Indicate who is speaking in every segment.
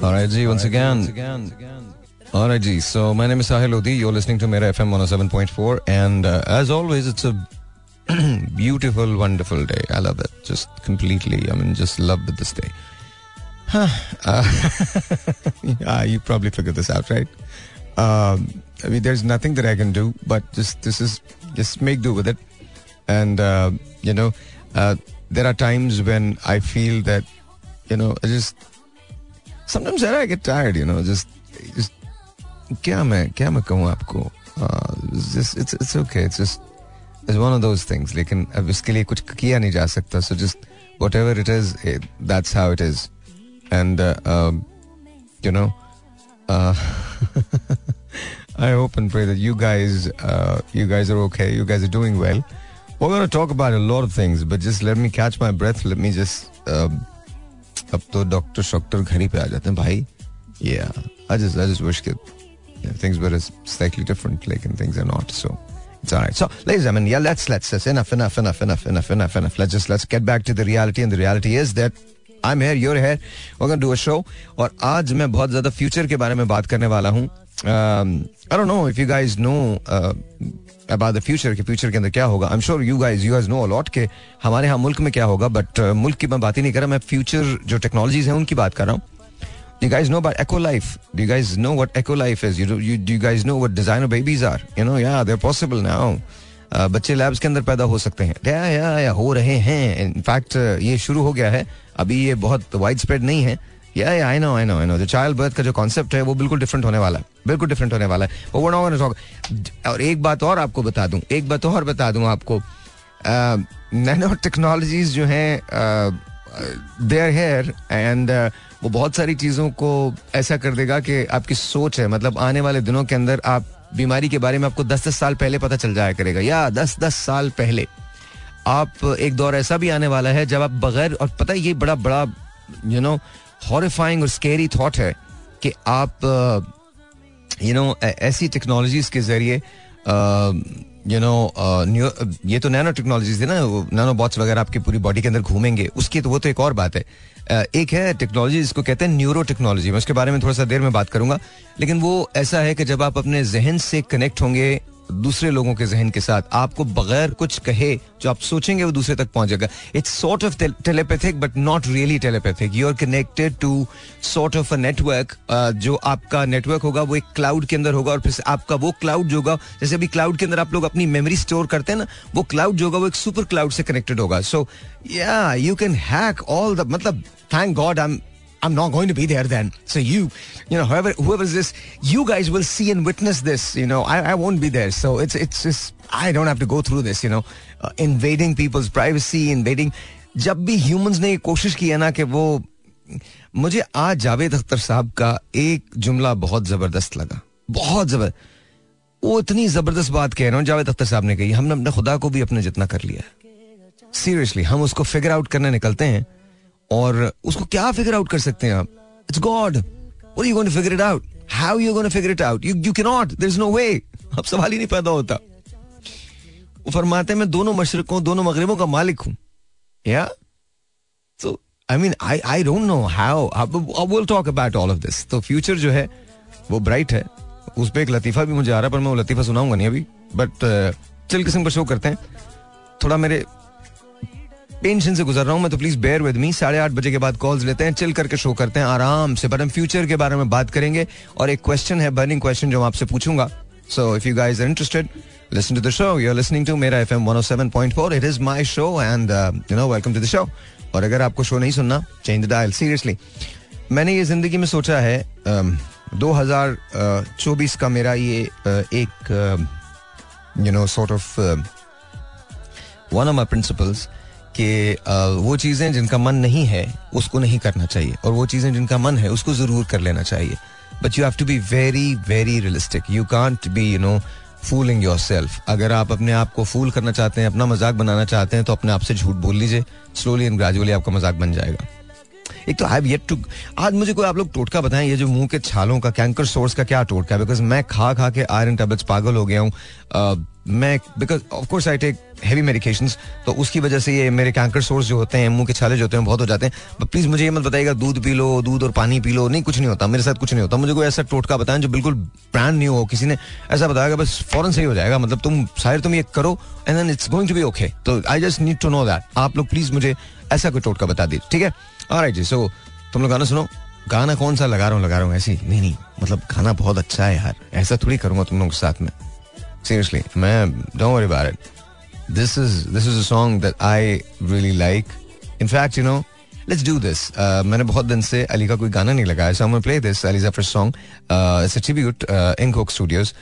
Speaker 1: Alright G, once again. Alright G. so my name is Sahil Lodi. You're listening to Mera FM 107.4 and uh, as always it's a beautiful, wonderful day. I love it. Just completely, I mean, just love this day. Huh. Uh, yeah, you probably figured this out, right? Um, I mean, there's nothing that I can do, but just this is just make do with it. And uh, you know, uh, there are times when I feel that you know, I just sometimes I get tired you know just just क्या मैं क्या मैं कहूँ आपको it's it's okay it's just is one of those things लेकिन अब इसके लिए कुछ किया नहीं जा सकता so just whatever it is that's how it is and you know I hope and pray that you guys, uh, you guys are okay. You guys are doing well. We're going to talk about a lot of things, but just let me catch my breath. Let me just um, अब तो doctor शॉक्टर घर ही पे आ जाते हैं भाई ये I just I just wish things were slightly different like and things are not so it's all right so ladies i mean yeah let's let's just enough enough enough enough enough enough enough let's just let's get back to the reality and the reality is that I'm here, you're here. We're gonna do a show. और आज मैं बहुत ज्यादा future के बारे में बात करने वाला हूँ I don't know if you guys know about the future के फ्यूचर के अंदर क्या होगा I am sure you guys you has know a lot के हमारे यहाँ मुल्क में क्या होगा बट uh, मुल्क की मैं बात ही नहीं कर रहा मैं फ्यूचर जो टेक्नोलॉजीज हैं उनकी बात कर रहा हूँ Do you guys know about Echo Life? Do you guys know what Echo Life is? You do, you, do you guys know what designer babies are? You know, yeah, they're possible now. Uh, बच्चे labs के अंदर पैदा हो सकते हैं या या या हो रहे हैं इनफैक्ट uh, ये शुरू हो गया है अभी ये बहुत वाइड स्प्रेड नहीं है या या I know I know I know जो चाइल्ड बर्थ का जो कॉन्सेप्ट है वो बिल्कुल डिफरेंट होने वाला है बिल्कुल डिफरेंट होने वाला है वो नॉट टॉक और एक बात और आपको बता दूं एक बात और बता दूं आपको नैनो uh, टेक्नोलॉजीज जो हैं देयर हेयर एंड वो बहुत सारी चीज़ों को ऐसा कर देगा कि आपकी सोच है मतलब आने वाले दिनों के अंदर आप बीमारी के बारे में आपको दस दस साल पहले पता चल जाया करेगा या दस दस साल पहले आप एक दौर ऐसा भी आने वाला है जब आप बगैर और पता ये बड़ा बड़ा you you know know, horrifying और स्केरी थॉट है कि आप यू uh, नो ऐसी टेक्नोलॉजीज के जरिए यू नो न्यू ये तो नैनो टेक्नोलॉजीज है ना नैनो बॉट्स वगैरह आपकी पूरी बॉडी के अंदर घूमेंगे उसकी तो वो तो एक और बात है uh, एक है टेक्नोलॉजी जिसको कहते हैं न्यूरो टेक्नोलॉजी मैं उसके बारे में थोड़ा सा देर में बात करूंगा लेकिन वो ऐसा है कि जब आप अपने जहन से कनेक्ट होंगे दूसरे लोगों के जहन के साथ आपको बगैर कुछ कहे जो आप सोचेंगे वो दूसरे तक पहुंचेगा it's sort of telepathic but not really telepathic you are connected to sort of a network जो आपका नेटवर्क होगा वो एक क्लाउड के अंदर होगा और फिर आपका वो क्लाउड जो होगा जैसे अभी क्लाउड के अंदर आप लोग अपनी मेमोरी स्टोर करते हैं ना वो क्लाउड जो होगा वो एक सुपर क्लाउड से कनेक्टेड होगा सो या you can hack all the मतलब thank God I am I'm not going to be there then. So you, you know, whoever whoever is this, you guys will see and witness this. You know, I, I won't be there. So it's it's just I don't have to go through this. You know, uh, invading people's privacy, invading. जब भी humans ने कोशिश की है ना कि वो मुझे आज जावेद अख्तर साहब का एक जुमला बहुत जबरदस्त लगा बहुत जबर वो इतनी जबरदस्त बात कह रहे हैं जावेद अख्तर साहब ने कही हमने अपने खुदा को भी अपने जितना कर लिया सीरियसली हम उसको फिगर आउट करने निकलते हैं और उसको क्या फिगर आउट कर सकते हैं आप इट्स गॉड और you going to figure it out how you going to figure it out you you can not there is no way अब सवाल ही नहीं पैदा होता वो फरमाते हैं मैं दोनों मशरकों दोनों मगरबों का मालिक हूं या so I mean I I don't know how I will talk about all of this तो फ्यूचर जो है वो ब्राइट है उस पे एक लतीफ़ा भी मुझे आ रहा है पर मैं वो लतीफ़ा सुनाऊंगा नहीं अभी बट uh, चल किस्म पर शो करते हैं थोड़ा मेरे टेंशन से गुजर रहा हूँ मैं तो प्लीज बेयर विद मी साढ़े आठ बजे के बाद कॉल्स लेते हैं चिल करके शो करते हैं आराम से बट हम फ्यूचर के बारे में बात करेंगे और एक क्वेश्चन है बर्निंग क्वेश्चन जो आपसे पूछूंगा so if you guys are interested listen to the show. You're listening to Mera FM 107.4. It is my show and uh, you know welcome to the show. और अगर आपको शो नहीं सुनना change the dial seriously मैंने ये जिंदगी में सोचा है um, दो हजार uh, चौबीस का मेरा ये uh, एक you know sort of one of my principles कि वो चीज़ें जिनका मन नहीं है उसको नहीं करना चाहिए और वो चीज़ें जिनका मन है उसको ज़रूर कर लेना चाहिए but you have to be very very realistic you can't be you know fooling your self अगर आप अपने आप को फूल करना चाहते हैं अपना मजाक बनाना चाहते हैं तो अपने आप से झूठ बोल लीजिए स्लोली एंड ग्रेजुअली आपका मजाक बन जाएगा एक तो आई येट टू आज मुझे कोई आप लोग टोटका बताएं ये जो मुंह के छालों का कैंकर सोर्स का क्या टोटका बिकॉज मैं खा खा के आयरन टेबलेट्स पागल हो गया हूँ मैं because of course I take heavy medication तो उसकी वजह से ये मेरे कैंकर सोर्स जो होते हैं मुंह के छाले जो होते हैं बहुत हो जाते हैं बट प्लीज़ मुझे ये मत बताइएगा दूध पी लो दूध और पानी पी लो नहीं कुछ नहीं होता मेरे साथ कुछ नहीं होता मुझे कोई ऐसा टोटका बताएं जो बिल्कुल ब्रांड न्यू हो किसी ने ऐसा बताया बस फॉरन सही हो जाएगा मतलब तुम शायद तुम ये करो and it's going to be okay तो I just need to know that आप लोग प्लीज़ मुझे ऐसा कोई टोटका बता दीजिए ठीक है और जी सो तुम लोग गाना सुनो गाना कौन सा लगा रहा हूँ लगा रहा हूँ ऐसी नहीं नहीं मतलब गाना बहुत अच्छा है यार ऐसा थोड़ी करूंगा तुम लोग के साथ में सीरियसली मैं don't worry about it this is this is a song that I really like. In fact, you know, let's do this. Uh, मैंने बहुत दिन से अली का कोई गाना नहीं लगाया. So I'm gonna play this Ali Zafir's song. Uh, it's a tribute uh, in Coke Studios,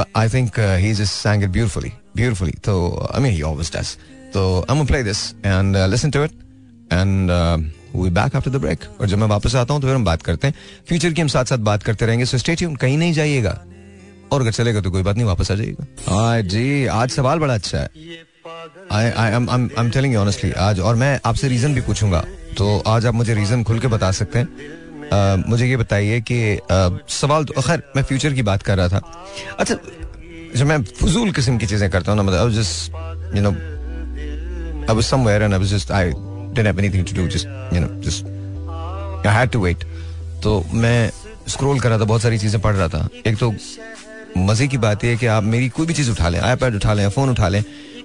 Speaker 1: but I think uh, he just sang it beautifully, beautifully. So I mean, he always does. So I'm gonna play this and uh, listen to it and. Uh, we back after the break और जब मैं वापस आता हूँ तो फिर हम बात करते हैं फ्यूचर की हम साथ साथ बात करते रहेंगे सो स्टेट कहीं नहीं जाइएगा और अगर चलेगा तो कोई बात नहीं वापस आ जाएगा हाँ जी आज सवाल बड़ा अच्छा है I I am I am telling honestly आज और मैं आपसे रीज़न भी पूछूंगा तो आज आप मुझे रीज़न खुल के बता सकते हैं आ, मुझे ये बताइए कि आ, सवाल तो खैर मैं फ्यूचर की बात कर रहा था अच्छा जब मैं फजूल किस्म की चीज़ें करता हूँ ना मतलब just you know I was somewhere and I was just I didn't have anything to do just you know just I had तो मैं स्क्रॉल कर रहा था बहुत सारी चीज़ें पढ़ रहा था एक तो मजे की बात यह है कि आप मेरी कोई भी चीज उठा लें आईपैड उठा लें फोन उठा लें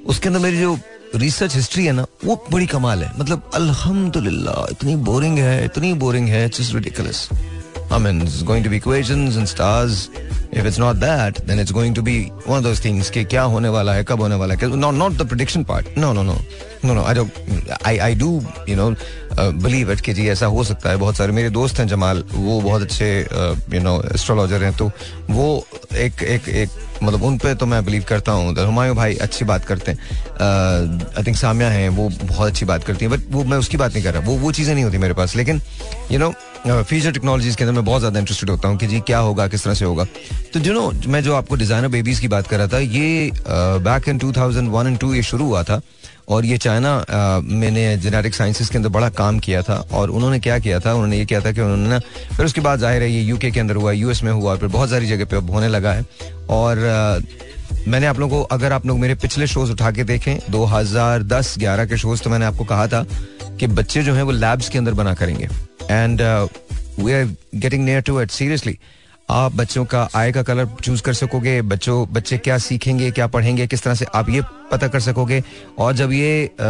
Speaker 1: उसके अंदर मेरी जो रिसर्च हिस्ट्री है ना वो बड़ी कमाल है मतलब अल्हम्दुलिल्लाह इतनी बोरिंग है इतनी बोरिंग है it's ridiculous I mean it's going to be equations and stars if it's not that then it's going to be one of those things के क्या होने वाला है कब होने वाला है not not the prediction part no no no no no I I I do you know believe it कि जी ऐसा हो सकता है बहुत सारे मेरे दोस्त हैं जमाल वो बहुत अच्छे यू नो एस्ट्रोलॉजर हैं तो वो एक एक एक मतलब उन पे तो मैं बिलीव करता हूँ हमायों भाई अच्छी बात करते हैं आई थिंक सामिया है वो बहुत अच्छी बात करती है बट वो मैं उसकी बात नहीं कर रहा वो वो चीज़ें नहीं होती मेरे पास लेकिन यू नो फ्यूचर टेक्नोलॉजीज के अंदर मैं बहुत ज़्यादा इंटरेस्टेड होता हूँ कि जी क्या होगा किस तरह से होगा तो जो नो मैं जो आपको डिज़ाइनर बेबीज़ की बात कर रहा था ये back in two thousand one and two ये शुरू हुआ था और ये चाइना मैंने जेनेटिक साइंसिस के अंदर बड़ा काम किया था और उन्होंने क्या किया था उन्होंने ये किया था कि उन्होंने ना फिर उसके बाद जाहिर है ये यूके के अंदर हुआ यूएस में हुआ फिर बहुत सारी जगह पे अब होने लगा है और मैंने आप लोगों को अगर आप लोग मेरे पिछले शोज उठा के देखें 2010 11 के शोज तो मैंने आपको कहा था कि बच्चे जो हैं वो लैब्स के अंदर बना करेंगे and we are getting near to it seriously आप बच्चों का आय का कलर चूज कर सकोगे बच्चों बच्चे क्या सीखेंगे क्या पढ़ेंगे किस तरह से आप ये पता कर सकोगे और जब ये आ,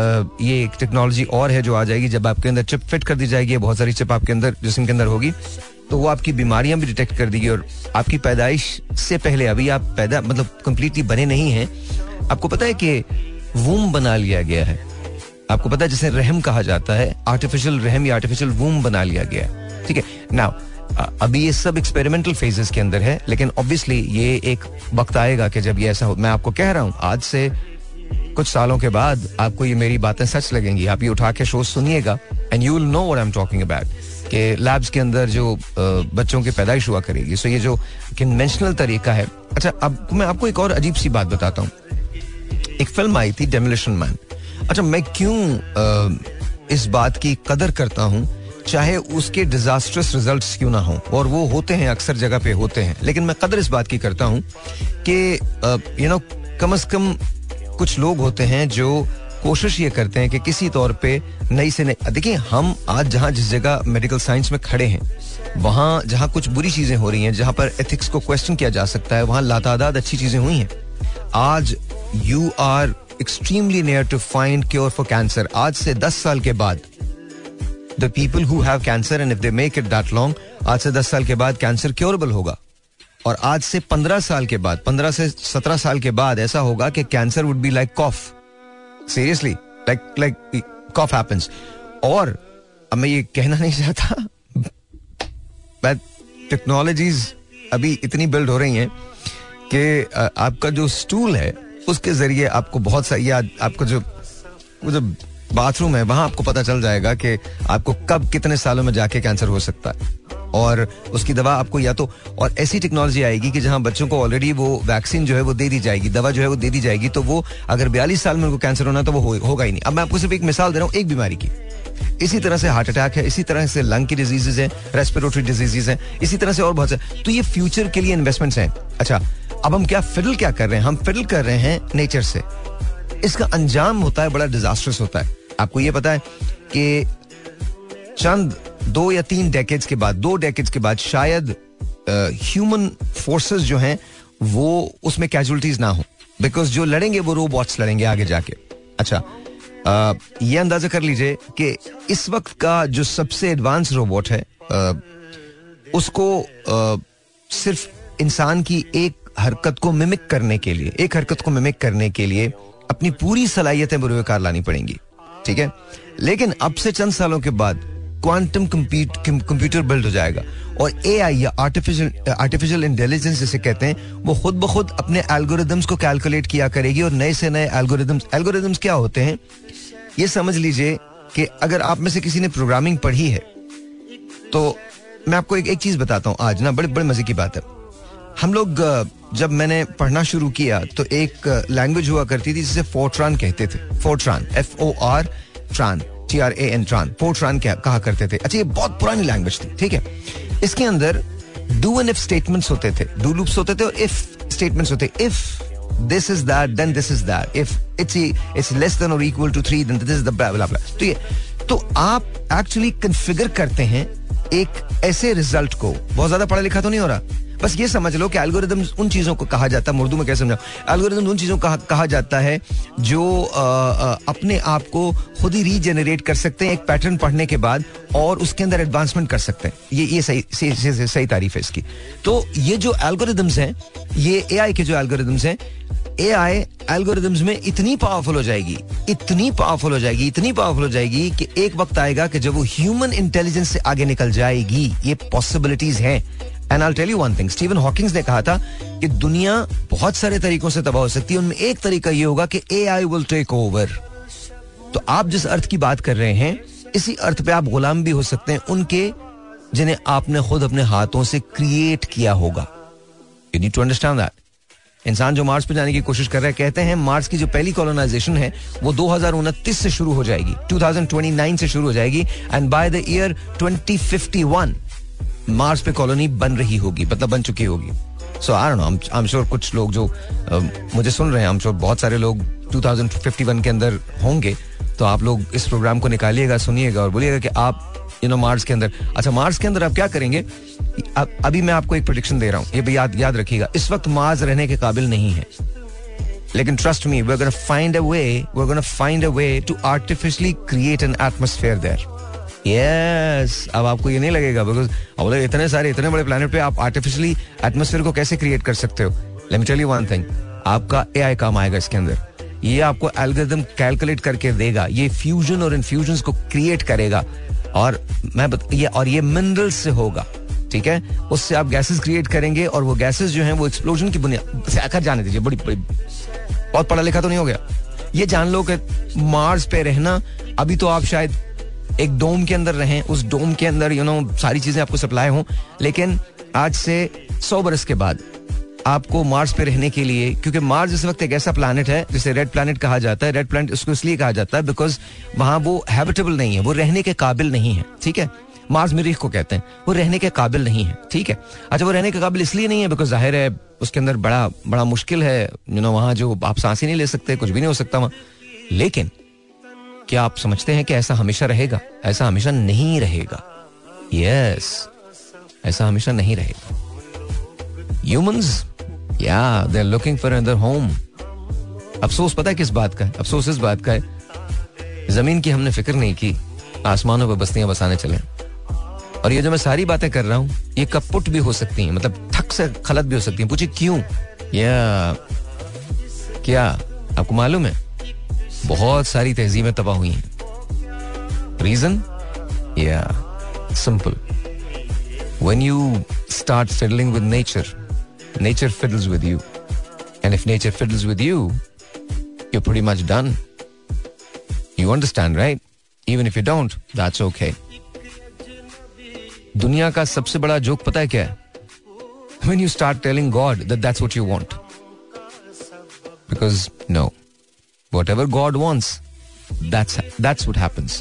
Speaker 1: ये एक टेक्नोलॉजी और है जो आ जाएगी जब आपके अंदर चिप फिट कर दी जाएगी बहुत सारी चिप आपके अंदर जिसम के अंदर होगी तो वो आपकी बीमारियां भी डिटेक्ट कर देगी और आपकी पैदाइश से पहले अभी आप पैदा मतलब कंप्लीटली बने नहीं हैं आपको पता है कि वूम बना लिया गया है आपको पता है जिसे रहम कहा जाता है आर्टिफिशियल रहम या आर्टिफिशियल वूम बना लिया गया है ठीक है नाउ अभी ये सब एक्सपेरिमेंटल फेजेस के अंदर है लेकिन ऑब्वियसली ये एक वक्त आएगा कि जब ये ऐसा हो मैं आपको कह रहा हूँ आज से कुछ सालों के बाद आपको ये मेरी बातें सच लगेंगी आप ये उठा के शो सुनिएगा and you will know what I am talking about कि लैब्स के अंदर जो बच्चों की पैदाइश हुआ करेगी सो ये जो कन्वेंशनल तरीका है अच्छा अब मैं आपको एक और अजीब सी बात बताता हूँ एक फिल्म आई थी डेमोलिशन मैन अच्छा मैं क्यों इस बात की कदर करता हूँ चाहे उसके डिजास्टर्स रिजल्ट क्यों ना हो और वो होते हैं अक्सर जगह पे होते हैं लेकिन मैं कदर इस बात की करता हूँ कि यू नो कम अज कम कुछ लोग होते हैं जो कोशिश ये करते हैं कि किसी तौर पे नई से नई देखिए हम आज जहाँ जिस जगह मेडिकल साइंस में खड़े हैं वहाँ जहाँ कुछ बुरी चीज़ें हो रही हैं जहाँ पर एथिक्स को क्वेश्चन किया जा सकता है वहाँ लातादाद अच्छी चीज़ें हुई हैं आज you are extremely near to find cure for cancer आज से दस साल के बाद the people who have cancer and if they make it that long आज से दस साल के बाद कैंसर क्योरेबल होगा और आज से पंद्रह साल के बाद पंद्रह से सत्रह साल के बाद ऐसा होगा कि cancer would be like cough seriously like like cough happens और अब मैं ये कहना नहीं चाहता बट टेक्नोलॉजीज अभी इतनी बिल्ड हो रही हैं कि आपका जो स्टूल है उसके जरिए आपको बहुत सारी आपको जो वो जो बाथरूम है वहां आपको पता चल जाएगा कि आपको कब कितने सालों में जाके कैंसर हो सकता है और उसकी दवा आपको या तो और ऐसी टेक्नोलॉजी आएगी कि जहां बच्चों को ऑलरेडी वो वैक्सीन जो है वो दे दी जाएगी दवा जो है वो दे दी जाएगी तो वो अगर बयालीस साल में उनको कैंसर होना तो वो होगा हो ही नहीं अब मैं आपको सिर्फ एक मिसाल दे रहा हूँ एक बीमारी की इसी तरह से हार्ट अटैक है इसी तरह से लंग की डिजीजेज है रेस्पिरेटरी डिजीजेज है इसी तरह से और बहुत से तो ये फ्यूचर के लिए इन्वेस्टमेंट्स हैं अच्छा अब हम क्या फिडल क्या कर रहे हैं हम फिडल कर रहे हैं नेचर से इसका अंजाम होता है बड़ा डिजास्टर्स होता है आपको ये पता है कि चंद दो या तीन डेकेज के बाद दो डेकेज के बाद शायद ह्यूमन फोर्सेस जो हैं वो उसमें कैजुअलिटीज ना हो बिकॉज जो लड़ेंगे वो रोबोट्स लड़ेंगे आगे जाके अच्छा आ, ये अंदाजा कर लीजिए कि इस वक्त का जो सबसे एडवांस रोबोट है आ, उसको आ, सिर्फ इंसान की एक हरकत को मिमिक करने के लिए एक हरकत को मिमिक करने के लिए अपनी पूरी सलाहियतें बुरवेकार लानी पड़ेंगी ठीक है लेकिन अब से चंद सालों के बाद क्वांटम कंप्यूटर बिल्ड हो जाएगा और ए आई या आर्टिफिशियल आर्टिफिशियल इंटेलिजेंस जिसे कहते हैं वो खुद ब खुद अपने एल्गोरिदम्स को कैलकुलेट किया करेगी और नए से नए एल्गोरिदम्स एल्गोरिदम्स क्या होते हैं ये समझ लीजिए कि अगर आप में से किसी ने प्रोग्रामिंग पढ़ी है तो मैं आपको एक एक चीज बताता हूँ आज ना बड़े बड़े मजे की बात है हम लोग जब मैंने पढ़ना शुरू किया तो एक लैंग्वेज हुआ करती थी जिसे फोर्ट्रान कहते थे Fortran F O R tran T R A N tran Fortran कहा करते थे अच्छा ये बहुत पुरानी लैंग्वेज थी ठीक है इसके अंदर डू एंड इफ स्टेटमेंट्स होते थे डू लूप्स होते थे और इफ स्टेटमेंट्स होते if this is that then this is that if it's it's less than और equal to three then this is the blah तो ये तो आप एक्चुअली कन्फिगर करते हैं एक ऐसे रिजल्ट को बहुत ज्यादा पढ़ा लिखा तो नहीं हो रहा बस ये समझ लो कि एल्गोरिदम उन चीज़ों को कहा जाता है उर्दू में कैसे समझाओ एल्गोरिदम उन चीज़ों को कहा, कहा जाता है जो आ, आ, अपने आप को खुद ही रीजेनरेट कर सकते हैं एक पैटर्न पढ़ने के बाद और उसके अंदर एडवांसमेंट कर सकते हैं ये ये सही सही, सही, सही तारीफ है इसकी तो ये जो एल्गोरिदम्स हैं ये ए के जो एल्गोरिदम्स हैं ए आई एल्गोरिदम्स में इतनी पावरफुल हो जाएगी इतनी पावरफुल हो जाएगी इतनी पावरफुल हो जाएगी कि एक वक्त आएगा कि जब वो ह्यूमन इंटेलिजेंस से आगे निकल जाएगी ये पॉसिबिलिटीज हैं and I tell you one thing Steven Hawkings ने कहा था कि दुनिया बहुत सारे तरीकों से तबाह हो सकती है उनमें एक तरीका ये होगा कि A I will take over तो आप जिस अर्थ की बात कर रहे हैं इसी अर्थ पे आप गुलाम भी हो सकते हैं उनके जिन्हें आपने खुद अपने हाथों से क्रिएट किया होगा you need to understand that इंसान जो मार्स पर जाने की कोशिश कर रहा है कहते हैं मार्स की जो पहली कॉलोनाइजेशन है वो दो से शुरू हो जाएगी 2029 से शुरू हो जाएगी and by the year 2051 Mars पे कॉलोनी बन रही होगी मतलब बन चुकी होगी so I know I am sure कुछ लोग जो uh, मुझे सुन रहे हैं आई एम श्योर बहुत सारे लोग 2051 के अंदर होंगे तो आप लोग इस प्रोग्राम को निकालिएगा सुनिएगा और बोलिएगा कि आप यू नो मार्स के अंदर अच्छा मार्स के अंदर आप क्या करेंगे अ, अभी मैं आपको एक प्रोडिक्शन दे रहा हूँ ये भी याद याद रखिएगा इस वक्त मार्स रहने के काबिल नहीं है लेकिन trust me we are gonna find a way we are gonna find a way to artificially create an atmosphere there yes अब आपको ये नहीं लगेगा बिकॉज अब इतने सारे इतने बड़े प्लानट पे आप आर्टिफिशियली एटमोसफेयर को कैसे क्रिएट कर सकते हो let me tell you one thing आपका एआई काम आएगा इसके अंदर ये आपको एल्गोरिथम कैलकुलेट करके देगा ये फ्यूजन और इन्फ्यूजन को क्रिएट करेगा और मैं बत, ये और ये मिनरल से होगा ठीक है उससे आप गैसेस क्रिएट करेंगे और वो गैसेस जो हैं वो एक्सप्लोजन की बुनियाद जाने दीजिए बड़ी, बड़ी बहुत पढ़ा लिखा तो नहीं हो गया ये जान लो कि मार्स पे रहना अभी तो आप शायद एक डोम के अंदर रहें उस डोम के अंदर यू नो सारी चीज़ें आपको सप्लाई हों लेकिन आज से सौ बरस के बाद आपको मार्स पे रहने के लिए क्योंकि मार्स इस वक्त एक ऐसा प्लानट है जिसे रेड प्लानट कहा जाता है रेड प्लानट उसको इसलिए कहा जाता है बिकॉज वहाँ वो हैबिटेबल नहीं है वो रहने के काबिल नहीं है ठीक है मार्स मरीख को कहते हैं वो रहने के काबिल नहीं है ठीक है अच्छा वो रहने के काबिल इसलिए नहीं है बिकॉज जाहिर है उसके अंदर बड़ा बड़ा मुश्किल है यू नो वहाँ जो आप सांस ही नहीं ले सकते कुछ भी नहीं हो सकता वहाँ लेकिन क्या आप समझते हैं कि ऐसा हमेशा रहेगा ऐसा हमेशा नहीं रहेगा यस ऐसा हमेशा नहीं रहेगा ह्यूमंस या they are looking for other home अफसोस पता है किस बात का है अफसोस इस बात का है जमीन की हमने फिक्र नहीं की आसमानों पर बस्तियां बसाने चले और ये जो मैं सारी बातें कर रहा हूं ये कपुट भी हो सकती हैं मतलब थक से खलत भी हो सकती है पूछिए क्यों या क्या आपको मालूम है बहुत सारी तहजीबें तबाह हुई हैं रीजन या simple when you start fiddling with nature nature fiddles with you and if nature fiddles with you you pretty much done you understand right even if you don't that's okay दुनिया का सबसे बड़ा joke पता है क्या है When you start telling God that that's what you want. Because, no. Whatever God wants that's what happens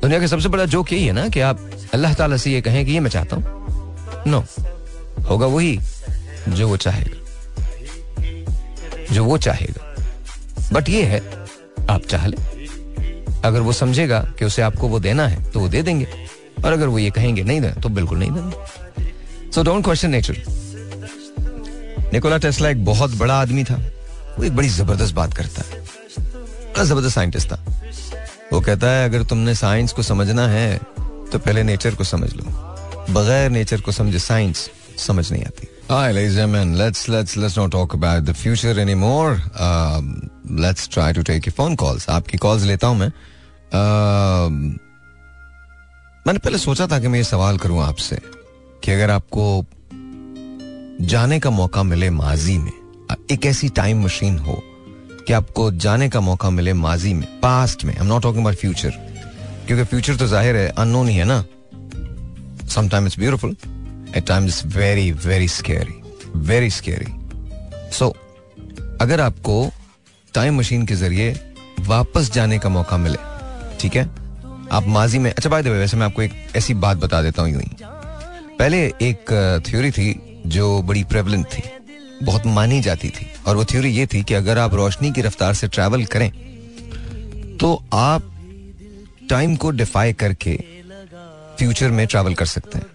Speaker 1: दुनिया का सबसे बड़ा जोक यही है ना कि आप अल्लाह ताला से ये कहें कि ये मैं चाहता हूं नो no. होगा वही जो वो चाहेगा जो वो चाहेगा बट ये है आप चाह ले अगर वो समझेगा कि उसे आपको वो देना है तो वो दे देंगे और अगर वो ये कहेंगे नहीं दें तो बिल्कुल नहीं देंगे so don't question nature Nikola Tesla एक बहुत बड़ा आदमी था वो एक बड़ी जबरदस्त बात करता है बड़ा जबरदस्त साइंटिस्ट था वो कहता है अगर तुमने साइंस को समझना है तो पहले नेचर को समझ लो बगैर नेचर को समझे साइंस समझ नहीं आती Hi, ladies and gentlemen. Let's let's let's not talk about the future anymore. Uh, let's try to take your phone calls. आपकी calls लेता हूँ मैं. Uh, मैंने पहले सोचा था कि मैं ये सवाल करूँ आपसे कि अगर आपको जाने का मौका मिले माजी में एक ऐसी टाइम मशीन हो कि आपको जाने का मौका मिले माजी में पास्ट में I am not talking about future क्योंकि फ्यूचर तो जाहिर है अनोन ही है ना sometime it's beautiful at time it's very very scary very scary so अगर आपको टाइम मशीन के जरिए वापस जाने का मौका मिले ठीक है आप माजी में अच्छा भाई द वैसे मैं आपको एक ऐसी बात बता देता हूँ यूं ही पहले एक थ्योरी थी जो बड़ी प्रेवलेंट थी बहुत मानी जाती थी और वो थ्योरी ये थी कि अगर आप रोशनी की रफ्तार से ट्रैवल करें तो आप टाइम को डिफाई करके फ्यूचर में ट्रैवल कर सकते हैं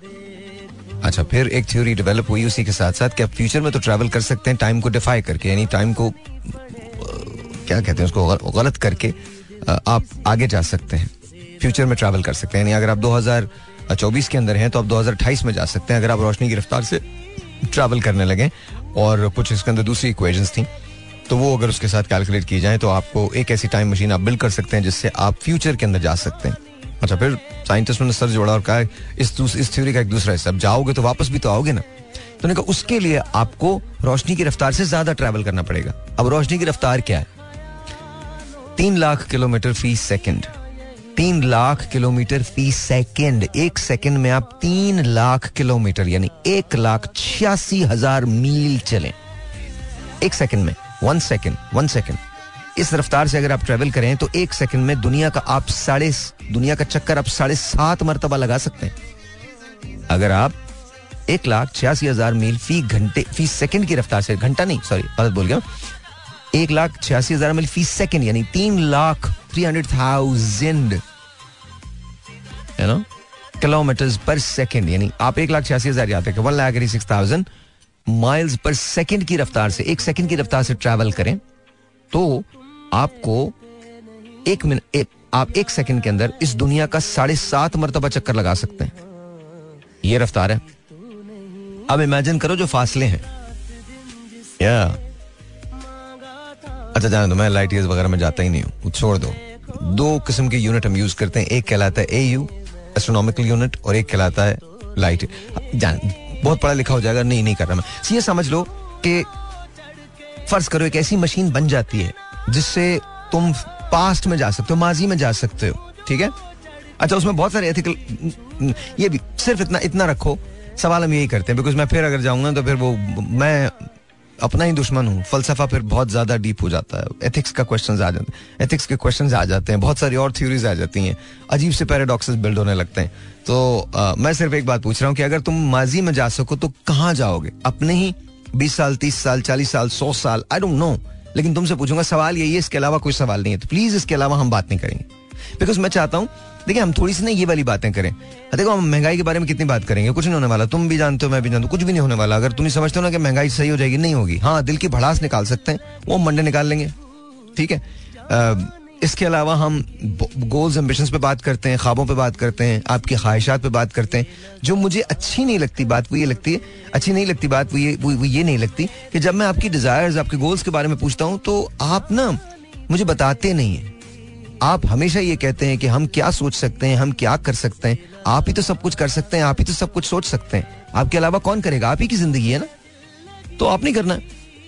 Speaker 1: अच्छा फिर एक थ्योरी डेवलप हुई उसी के साथ साथ कि आप फ्यूचर में तो ट्रैवल कर सकते हैं टाइम को डिफाई करके यानी टाइम को क्या कहते हैं उसको गलत करके आप आगे जा सकते हैं फ्यूचर में ट्रैवल कर सकते हैं यानी अगर आप 2024 के अंदर हैं तो आप 2028 में जा सकते हैं अगर आप रोशनी की रफ्तार से ट्रैवल करने लगे और कुछ इसके अंदर दूसरी इक्वेशंस थी तो वो अगर उसके साथ कैलकुलेट की जाए तो आपको एक ऐसी टाइम मशीन आप बिल्ड कर सकते हैं जिससे आप फ्यूचर के अंदर जा सकते हैं अच्छा फिर साइंटिस्ट ने सर जोड़ा और कहा इस इस थ्योरी का एक दूसरा हिस्सा अब जाओगे तो वापस भी तो आओगे ना तो ने कहा उसके लिए आपको रोशनी की रफ्तार से ज्यादा ट्रैवल करना पड़ेगा अब रोशनी की रफ्तार क्या है तीन लाख किलोमीटर फी सेकेंड तीन लाख किलोमीटर फी सेकेंड एक सेकेंड में आप तीन लाख किलोमीटर यानी एक लाख छियासी हजार मील चलें एक सेकेंड में वन सेकेंड वन सेकेंड इस रफ्तार से अगर आप ट्रेवल करें तो एक सेकेंड में दुनिया का आप साढ़े दुनिया का चक्कर आप साढ़े सात मरतबा लगा सकते हैं अगर आप एक लाख छियासी हजार मील फी घंटे फी सेकेंड की रफ्तार से घंटा नहीं सॉरी गलत बोल गया एक लाख छियासी हजार मील फी सेकेंड यानी तीन lakh three hundred thousand you know kilometres per second यानी आप एक लाख छियासी हजार जाते हैं one lakh eighty six thousand miles per second की रफ्तार से एक सेकेंड की रफ्तार से ट्रैवल करें तो आपको एक मिनट आप एक सेकेंड के अंदर इस दुनिया का साढ़े सात मरतबा चक्कर लगा सकते हैं ये रफ्तार है अब इमेजिन करो जो फासले हैं या अच्छा जाने दो मैं लाइट वगैरह में जाता ही नहीं हूँ छोड़ दो दो किस्म के यूनिट हम यूज करते हैं एक कहलाता है ए यू एस्ट्रोनॉमिकल यूनिट और एक कहलाता है लाइट जान बहुत पढ़ा लिखा हो जाएगा नहीं नहीं कर रहा मैं ये समझ लो कि फर्ज करो एक ऐसी मशीन बन जाती है जिससे तुम पास्ट में जा सकते हो माजी में जा सकते हो ठीक है अच्छा उसमें बहुत सारे एथिकल ये भी सिर्फ इतना इतना रखो सवाल हम यही करते हैं बिकॉज मैं फिर अगर जाऊंगा तो फिर वो मैं अपना ही दुश्मन हूँ फलसफा फिर बहुत ज्यादा डीप हो जाता है एथिक्स का क्वेश्चन आ जाते हैं एथिक्स के क्वेश्चन आ जाते हैं बहुत सारी और थ्योरीज आ जाती हैं अजीब से पैराडॉक्सेस बिल्ड होने लगते हैं तो आ, मैं सिर्फ एक बात पूछ रहा हूँ कि अगर तुम माजी में जा सको तो कहाँ जाओगे अपने ही बीस साल तीस साल चालीस साल सौ साल आई डोंट नो लेकिन तुमसे पूछूंगा सवाल यही है इसके अलावा कोई सवाल नहीं है तो प्लीज इसके अलावा हम बात नहीं करेंगे बिकॉज मैं चाहता हूँ देखिए हम थोड़ी सी ना ये वाली बातें करें हाँ, देखो हम महंगाई के बारे में कितनी बात करेंगे कुछ नहीं होने वाला तुम भी जानते हो मैं भी जानता हूँ कुछ भी नहीं होने वाला अगर तुम समझते हो ना कि महंगाई सही हो जाएगी नहीं होगी हाँ दिल की भड़ास निकाल सकते हैं वो मंडे निकाल लेंगे ठीक है इसके अलावा हम गोल्स एम्बिशंस पे बात करते हैं ख्वाबों पे बात करते हैं आपकी ख्वाहिशात पे बात करते हैं जो मुझे अच्छी नहीं लगती बात वो ये लगती है अच्छी नहीं लगती बात वो ये वो, वो ये नहीं लगती कि जब मैं आपकी डिज़ायर्स आपके गोल्स के बारे में पूछता हूँ तो आप ना मुझे बताते नहीं हैं आप हमेशा ये कहते हैं कि हम क्या सोच सकते हैं हम क्या कर सकते हैं आप ही तो सब कुछ कर सकते हैं आप ही तो सब कुछ सोच सकते हैं आपके अलावा कौन करेगा आप ही की जिंदगी है ना तो आप नहीं करना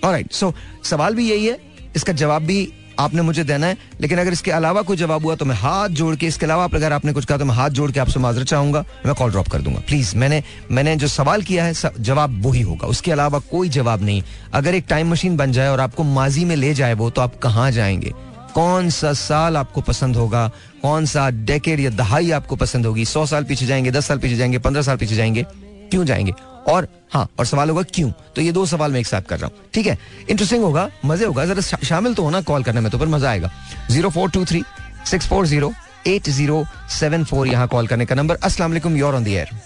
Speaker 1: राइट सो सवाल भी यही है इसका जवाब भी आपने मुझे देना है लेकिन अगर इसके अलावा कोई जवाब हुआ तो मैं
Speaker 2: हाथ जोड़ के इसके अलावा अगर आपने कुछ कहा तो मैं हाथ जोड़ के आपसे माजरा चाहूंगा मैं कॉल ड्रॉप कर दूंगा प्लीज मैंने मैंने जो सवाल किया है जवाब वो ही होगा उसके अलावा कोई जवाब नहीं अगर एक टाइम मशीन बन जाए और आपको माजी में ले जाए वो तो आप कहाँ जाएंगे कौन सा साल आपको पसंद होगा कौन सा डेकेड या दहाई आपको पसंद होगी सौ साल पीछे जाएंगे दस साल पीछे जाएंगे पंद्रह साल पीछे जाएंगे क्यों जाएंगे और हाँ और सवाल होगा क्यों तो ये दो सवाल मैं एक साथ कर रहा हूँ ठीक है इंटरेस्टिंग होगा मजे होगा जरा शामिल तो होना कॉल करने में तो पर मजा आएगा zero four two three six four zero eight zero seven four यहाँ कॉल करने का नंबर असलाकुम योर ऑन दर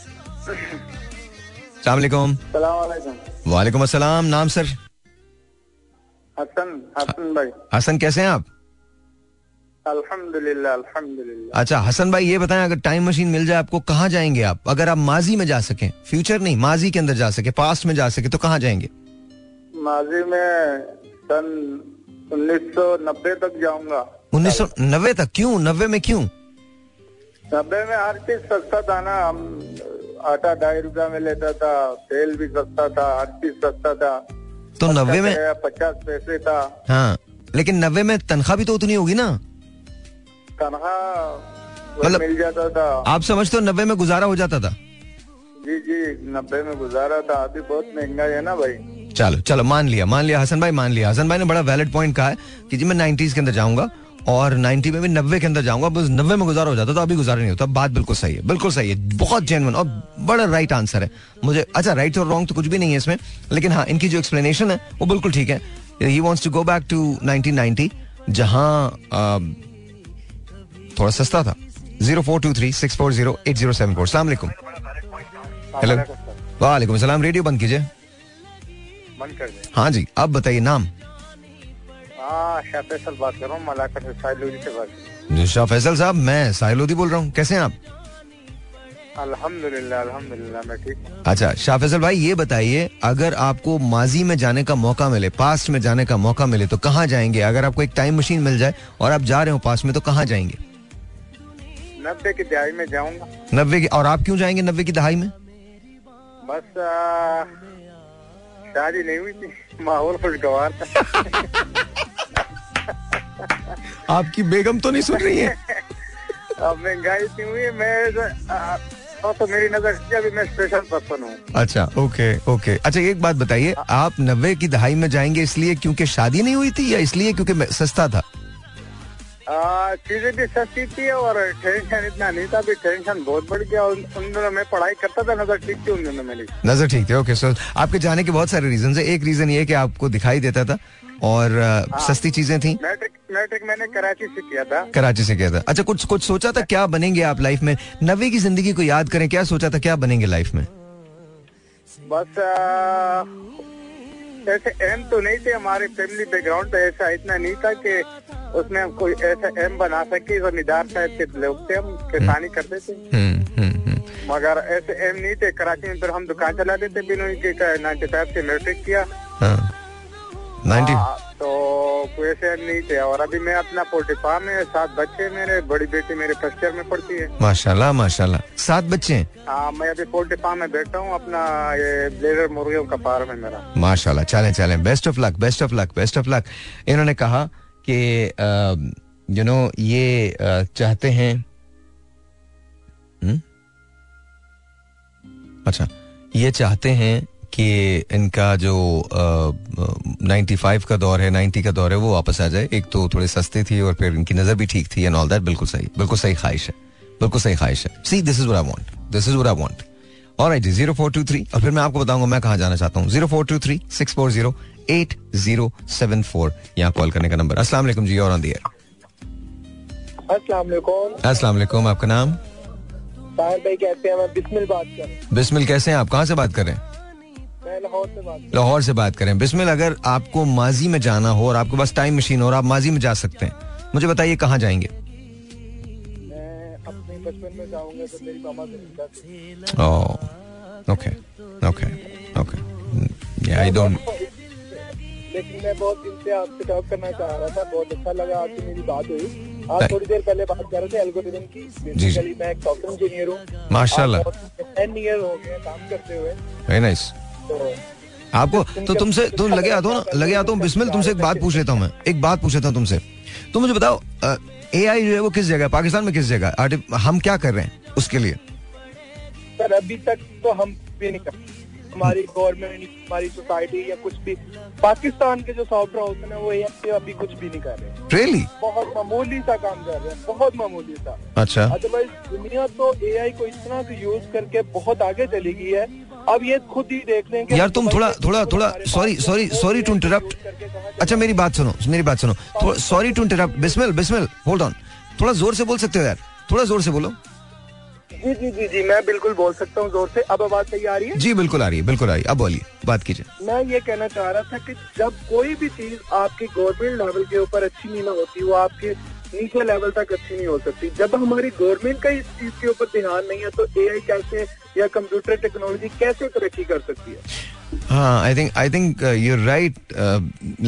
Speaker 2: सलाम
Speaker 3: वालेकुम
Speaker 2: अस्सलाम नाम सर हसन हसन भाई हसन कैसे हैं आप
Speaker 3: अल्हम्दुलिल्लाह अल्हम्दुलिल्लाह
Speaker 2: अच्छा हसन भाई ये बताएं अगर टाइम मशीन मिल जाए आपको कहाँ जाएंगे आप अगर आप माजी में जा सके फ्यूचर नहीं माजी के अंदर जा सके पास्ट में जा सके तो कहाँ
Speaker 3: जाएंगे माजी में सन उन्नीस सौ नब्बे तक जाऊंगा उन्नीस
Speaker 2: सौ नब्बे
Speaker 3: तक
Speaker 2: क्यों
Speaker 3: नब्बे में क्यों नब्बे में हर चीज सस्ता था ना हम आटा
Speaker 2: ढाई रुपया में लेता था तेल भी सस्ता था हर चीज सस्ता था तो नब्बे में
Speaker 3: पचास पैसे था
Speaker 2: हाँ लेकिन नब्बे में तनख्वाह भी तो उतनी होगी ना तनखा मतलब मिल जाता था आप समझते हो नब्बे में गुजारा हो जाता
Speaker 3: था जी जी नब्बे में गुजारा था अभी बहुत महंगा है ना भाई चलो चलो मान
Speaker 2: लिया मान लिया हसन भाई मान लिया हसन भाई ने बड़ा वैलिड पॉइंट कहा है कि जी मैं नाइन्टीज के अंदर जाऊंगा और 90 में भी नब्बे के अंदर जाऊंगा बस नब्बे में गुजारा हो जाता तो अभी गुजारा नहीं होता बात बिल्कुल सही है बिल्कुल सही है बहुत जेनवन और बड़ा राइट आंसर है मुझे अच्छा राइट और रॉन्ग तो कुछ भी नहीं है इसमें लेकिन हाँ इनकी जो एक्सप्लेनेशन है वो बिल्कुल ठीक है he wants to go back to nineteen ninety जहाँ थोड़ा सस्ता था zero four two three six four zero eight zero seven four सलाम हेलो वालेकुम सलाम रेडियो बंद कीजिए हाँ जी आप बताइए नाम हाँ, शाह फैसल साहब मैं साहिल बोल रहा हूँ कैसे हैं आप अल्हम्दुलिल्लाह अच्छा शाह फैसल भाई ये बताइए अगर आपको माजी में जाने का मौका मिले पास्ट में जाने का मौका मिले तो कहाँ जाएंगे अगर आपको एक टाइम मशीन मिल जाए और आप जा रहे हो पास्ट में तो कहाँ जाएंगे
Speaker 3: नब्बे की दहाई में जाऊंगा
Speaker 2: नब्बे की और आप क्यों जाएंगे नब्बे की दहाई में
Speaker 3: बस शादी नहीं हुई थी माहौल खुशगवार था
Speaker 2: आपकी बेगम तो नहीं सुन रही है
Speaker 3: अब महंगाई इतनी हुई मैं तो, तो मेरी नजर से अभी मैं स्पेशल पर्सन हूँ
Speaker 2: अच्छा ओके ओके अच्छा एक बात बताइए आप नब्बे की दहाई में जाएंगे इसलिए क्योंकि शादी नहीं हुई थी या इसलिए क्योंकि सस्ता था
Speaker 3: चीजें भी सस्ती थी और टेंशन इतना नहीं था अभी टेंशन बहुत बढ़ गया उन दिनों में पढ़ाई करता था नजर ठीक थी उन दिनों मेरी नजर
Speaker 2: ठीक थी ओके सर आपके जाने के बहुत सारे रीजन है एक रीजन ये कि आपको दिखाई देता था और आ, हाँ। सस्ती चीजें थी
Speaker 3: मैट्रिक मैट्रिक मैंने कराची से किया था
Speaker 2: कराची से किया था अच्छा कुछ कुछ सोचा था क्या बनेंगे आप लाइफ में नवी की जिंदगी को याद करें क्या सोचा था क्या बनेंगे लाइफ में बस
Speaker 3: ऐसे एम तो नहीं थे हमारे फैमिली बैकग्राउंड पे ऐसा इतना नहीं था कि उसमें हम कोई ऐसा एम बना सके तो निदार साहब के लोग थे हम किसानी हम्म। करते
Speaker 2: थे हम्म, हम्म,
Speaker 3: मगर ऐसे एम नहीं थे कराची में फिर हम दुकान चलाते थे के नाइन्टी फाइव से मैट्रिक किया हाँ।
Speaker 2: नाइनटी हाँ, तो
Speaker 3: वैसे नहीं थे और अभी मैं अपना पोल्ट्री फार्म है सात बच्चे मेरे बड़ी बेटी मेरे फर्स्ट ईयर में पढ़ती है
Speaker 2: माशाल्लाह माशाल्लाह सात बच्चे हाँ मैं
Speaker 3: अभी पोल्ट्री फार्म में बैठा हूँ अपना ये ब्लेडर मुर्गियों का फार्म है मेरा
Speaker 2: माशाल्लाह चले चले best of luck best of luck best of luck इन्होंने कहा कि यू नो ये चाहते हैं हम्म? अच्छा ये चाहते हैं कि इनका जो नाइन्टी फाइव का दौर है नाइन्टी का दौर है वो वापस आ जाए एक तो थोड़े सस्ते थी और फिर इनकी नज़र भी ठीक थी एंड ऑल दैट बिल्कुल सही बिल्कुल सही ख्वाहिश है बिल्कुल सही ख्वाहिश है see this is I want this is I want और आई जी जीरो फोर टू थ्री और फिर मैं आपको बताऊंगा मैं कहाँ जाना चाहता हूँ zero four two three six four zero eight zero seven four यहाँ कॉल करने का नंबर असला
Speaker 3: जी और दियर दी असला आपका नाम भाई कैसे हैं मैं बिस्मिल बात कर बिस्मिल कैसे हैं
Speaker 2: आप कहाँ से बात कर रहे हैं लाहौर से बात करें बिस्मिल अगर आपको माजी में जाना हो और आपके पास टाइम मशीन हो और आप माजी में जा सकते हैं मुझे बताइए कहाँ जाएंगे okay okay okay I don't लेकिन मैं बहुत दिन से आपसे टॉक करना चाह रहा था बहुत अच्छा लगा आपसे मेरी बात हुई आप थोड़ी देर पहले बात कर रहे थे एल्गोरिथम की जी जी मैं एक सॉफ्टवेयर इंजीनियर हूँ माशाल्लाह टेन ईयर हो गए काम करते हुए वेरी नाइस nice. आपको तो तुमसे तुम तो लगे आता हूँ ना लगे आता हूँ बिस्मिल तुमसे एक बात पूछ लेता हूँ मैं एक बात पूछ लेता हूँ तुमसे तुम तो मुझे बताओ ए आई जो है वो किस जगह पाकिस्तान में किस जगह हम क्या कर रहे हैं उसके लिए
Speaker 3: सर अभी तक तो हम भी नहीं कर हमारी गवर्नमेंट हमारी सोसाइटी या कुछ भी पाकिस्तान के जो सॉफ्टवेयर होते हैं वो एम अभी कुछ भी नहीं कर रहे हैं
Speaker 2: really?
Speaker 3: बहुत मामूली सा काम कर रहे हैं बहुत मामूली सा
Speaker 2: अच्छा
Speaker 3: अदरवाइज दुनिया तो ए आई को इतना यूज तो करके बहुत आगे चली गई है अब ये खुद ही देख लेंगे
Speaker 2: यार तो तुम थोड़ा थोड़ा थोड़ा sorry sorry sorry to interrupt अच्छा मेरी बात सुनो मेरी बात सुनो sorry to interrupt Bismil Bismil hold on थोड़ा जोर से बोल सकते हो यार थोड़ा जोर से
Speaker 3: बोलो जी जी जी जी मैं बिल्कुल बोल सकता हूँ जोर से अब आवाज सही आ रही है
Speaker 2: जी बिल्कुल आ रही है बिल्कुल आ रही है अब बोलिए बात कीजिए
Speaker 3: मैं ये कहना चाह रहा था कि जब कोई भी चीज आपकी गवर्नमेंट लेवल के ऊपर अच्छी नहीं ना होती वो आपके नीचे लेवल तक अच्छी नहीं हो सकती जब हमारी गवर्नमेंट का इस चीज के ऊपर ध्यान नहीं है
Speaker 2: तो ए कैसे या कंप्यूटर टेक्नोलॉजी कैसे तरक्की कर सकती है हाँ I think I think you right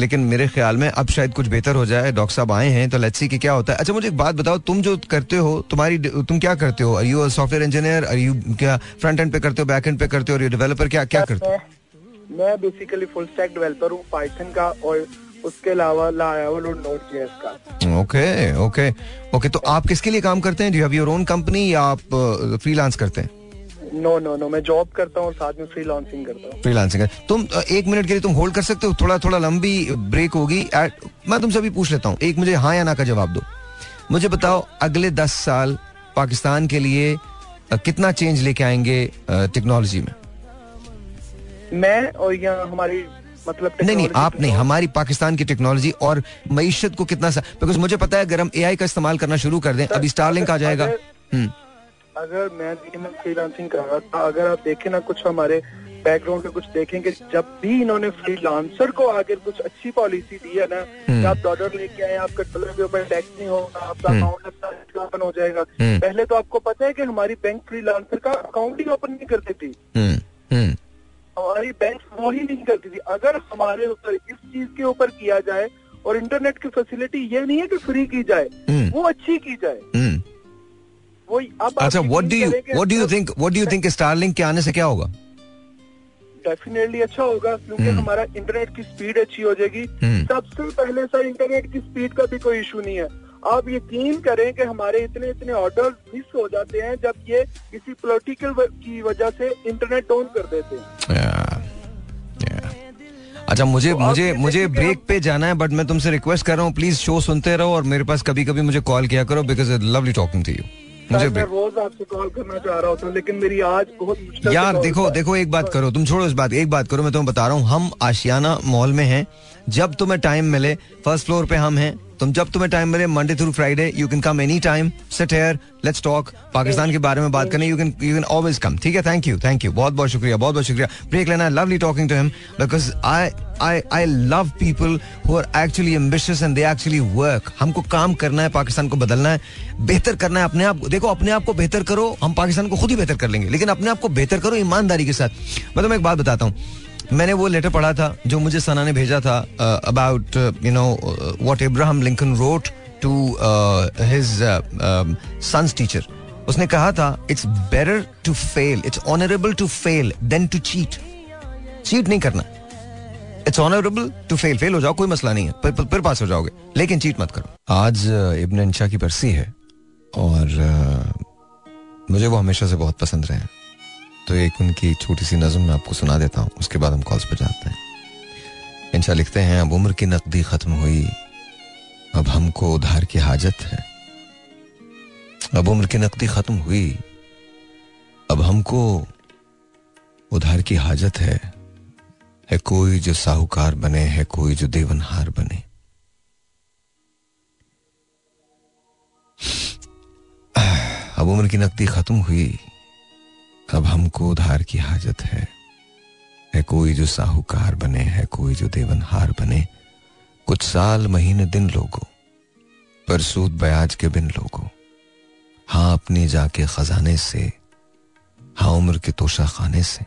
Speaker 2: लेकिन मेरे ख्याल में अब शायद कुछ बेहतर हो जाए डॉक्टर साहब आए हैं तो लेट्स सी कि क्या होता है अच्छा मुझे एक बात बताओ तुम जो करते हो तुम्हारी तुम क्या करते हो are you software engineer are you क्या फ्रंट एंड पे करते हो बैक एंड पे करते हो और यू डेवलपर क्या क्या करते हो मैं बेसिकली फुल स्टैक डेवलपर हूँ पाइथन का और उसके अलावा लाया वो नोट जेएस का ओके ओके ओके तो आप किसके लिए काम करते हैं do have your own company या आप फ्रीलांस करते हैं नो नो नो मैं जॉब करता हूँ साथ में फ्रीलांसिंग करता हूँ फ्रीलांसिंग कर तुम एक मिनट के लिए तुम होल्ड कर सकते हो थोड़ा थोड़ा लंबी ब्रेक होगी मैं तुमसे अभी पूछ लेता हूँ एक मुझे हाँ या ना का जवाब दो मुझे बताओ अगले दस साल पाकिस्तान के लिए कितना चेंज लेके आएंगे टेक्नोलॉजी में
Speaker 3: मैं और यहाँ हमारी मतलब
Speaker 2: नहीं नहीं आप नहीं हमारी पाकिस्तान की टेक्नोलॉजी और मीशत को कितना सा बिकॉज मुझे पता है अगर हम ए का इस्तेमाल करना शुरू कर दें अभी स्टारलिंक आ जाएगा
Speaker 3: अगर हम्म। मैं फ्री फ्रीलांसिंग कर रहा था अगर आप देखें ना कुछ हमारे बैकग्राउंड में कुछ देखेंगे जब भी इन्होंने फ्रीलांसर को आगे कुछ अच्छी पॉलिसी दी है ना हम्म। कि आप डॉलर लेके आए आपका डॉलर के ऊपर टैक्स नहीं होगा आपका अकाउंट हम्म। ओपन हो जाएगा पहले तो आपको पता है कि हमारी बैंक फ्रीलांसर का अकाउंट ही ओपन नहीं करती थी हमारी बैंक वो ही नहीं करती थी अगर हमारे ऊपर इस चीज के ऊपर किया जाए और इंटरनेट की फैसिलिटी ये नहीं है कि फ्री की जाए हम्म। वो अच्छी की जाए हम्म।
Speaker 2: वो अब अच्छा what do you what do you think what do you think Starlink के आने से क्या होगा
Speaker 3: डेफिनेटली अच्छा होगा क्योंकि हम्म। हमारा इंटरनेट की स्पीड अच्छी हो जाएगी सबसे पहले सर इंटरनेट की स्पीड का भी कोई इशू नहीं है आप यकीन करें कि हमारे इतने इतने ऑर्डर मिस हो जाते हैं जब ये किसी पोलिटिकल की वजह से इंटरनेट ऑन कर देते हैं
Speaker 2: अच्छा मुझे तो मुझे मुझे ब्रेक पे जाना है बट मैं तुमसे रिक्वेस्ट कर रहा हूँ प्लीज शो सुनते रहो और मेरे पास कभी कभी मुझे कॉल किया करो because lovely talking to you
Speaker 3: मुझे मैं रोज आपसे कॉल करना चाह रहा हूँ लेकिन मेरी आज बहुत
Speaker 2: मुश्किल यार देखो देखो एक बात करो तुम छोड़ो इस बात एक बात करो मैं तुम्हें बता रहा हूँ हम आशियाना मॉल में हैं जब तुम्हें टाइम मिले फर्स्ट फ्लोर पे हम हैं तुम जब तुम्हें टाइम मिले Monday through Friday you can come any time sit here let's talk Pakistan के बारे में बात करें you can you can always come ठीक है थैंक यू थैंक यू बहुत बहुत शुक्रिया बहुत बहुत शुक्रिया ब्रेक लेना lovely talking to him because I I I love people who are actually ambitious and they actually work हमको काम करना है पाकिस्तान को बदलना है बेहतर करना है अपने आप देखो अपने आप को बेहतर करो हम पाकिस्तान को खुद ही बेहतर कर लेंगे लेकिन अपने आप को बेहतर करो ईमानदारी के साथ मैं तुम्हें एक बात बताता हूँ मैंने वो लेटर पढ़ा था जो मुझे सना ने भेजा था about you know what Abraham Lincoln wrote to his sons teacher उसने कहा था it's better to fail it's honourable to fail than to cheat cheat नहीं करना it's honourable to fail fail हो जाओ कोई मसला नहीं है फिर पर, पास हो जाओगे लेकिन चीट मत करो आज इब्न uh, इंशा की बरसी है और uh, मुझे वो हमेशा से बहुत पसंद रहे हैं तो एक उनकी छोटी सी नज़म मैं आपको सुना देता हूँ उसके बाद हम कॉल्स पर जाते हैं इंशा लिखते हैं अब उम्र की नकदी ख़त्म हुई अब हमको उधार की हाजत है अब उम्र की नकदी ख़त्म हुई अब हमको उधार की हाजत है है कोई जो साहूकार बने है कोई जो देवनहार बने अब उम्र की नकदी ख़त्म हुई अब हमको उधार की हाजत है है कोई जो साहूकार बने है कोई जो देवनहार बने कुछ साल महीने दिन लोगो पर सूद बयाज के बिन लोगो हाँ अपने जाके खजाने से हाँ उम्र के तोशा खाने से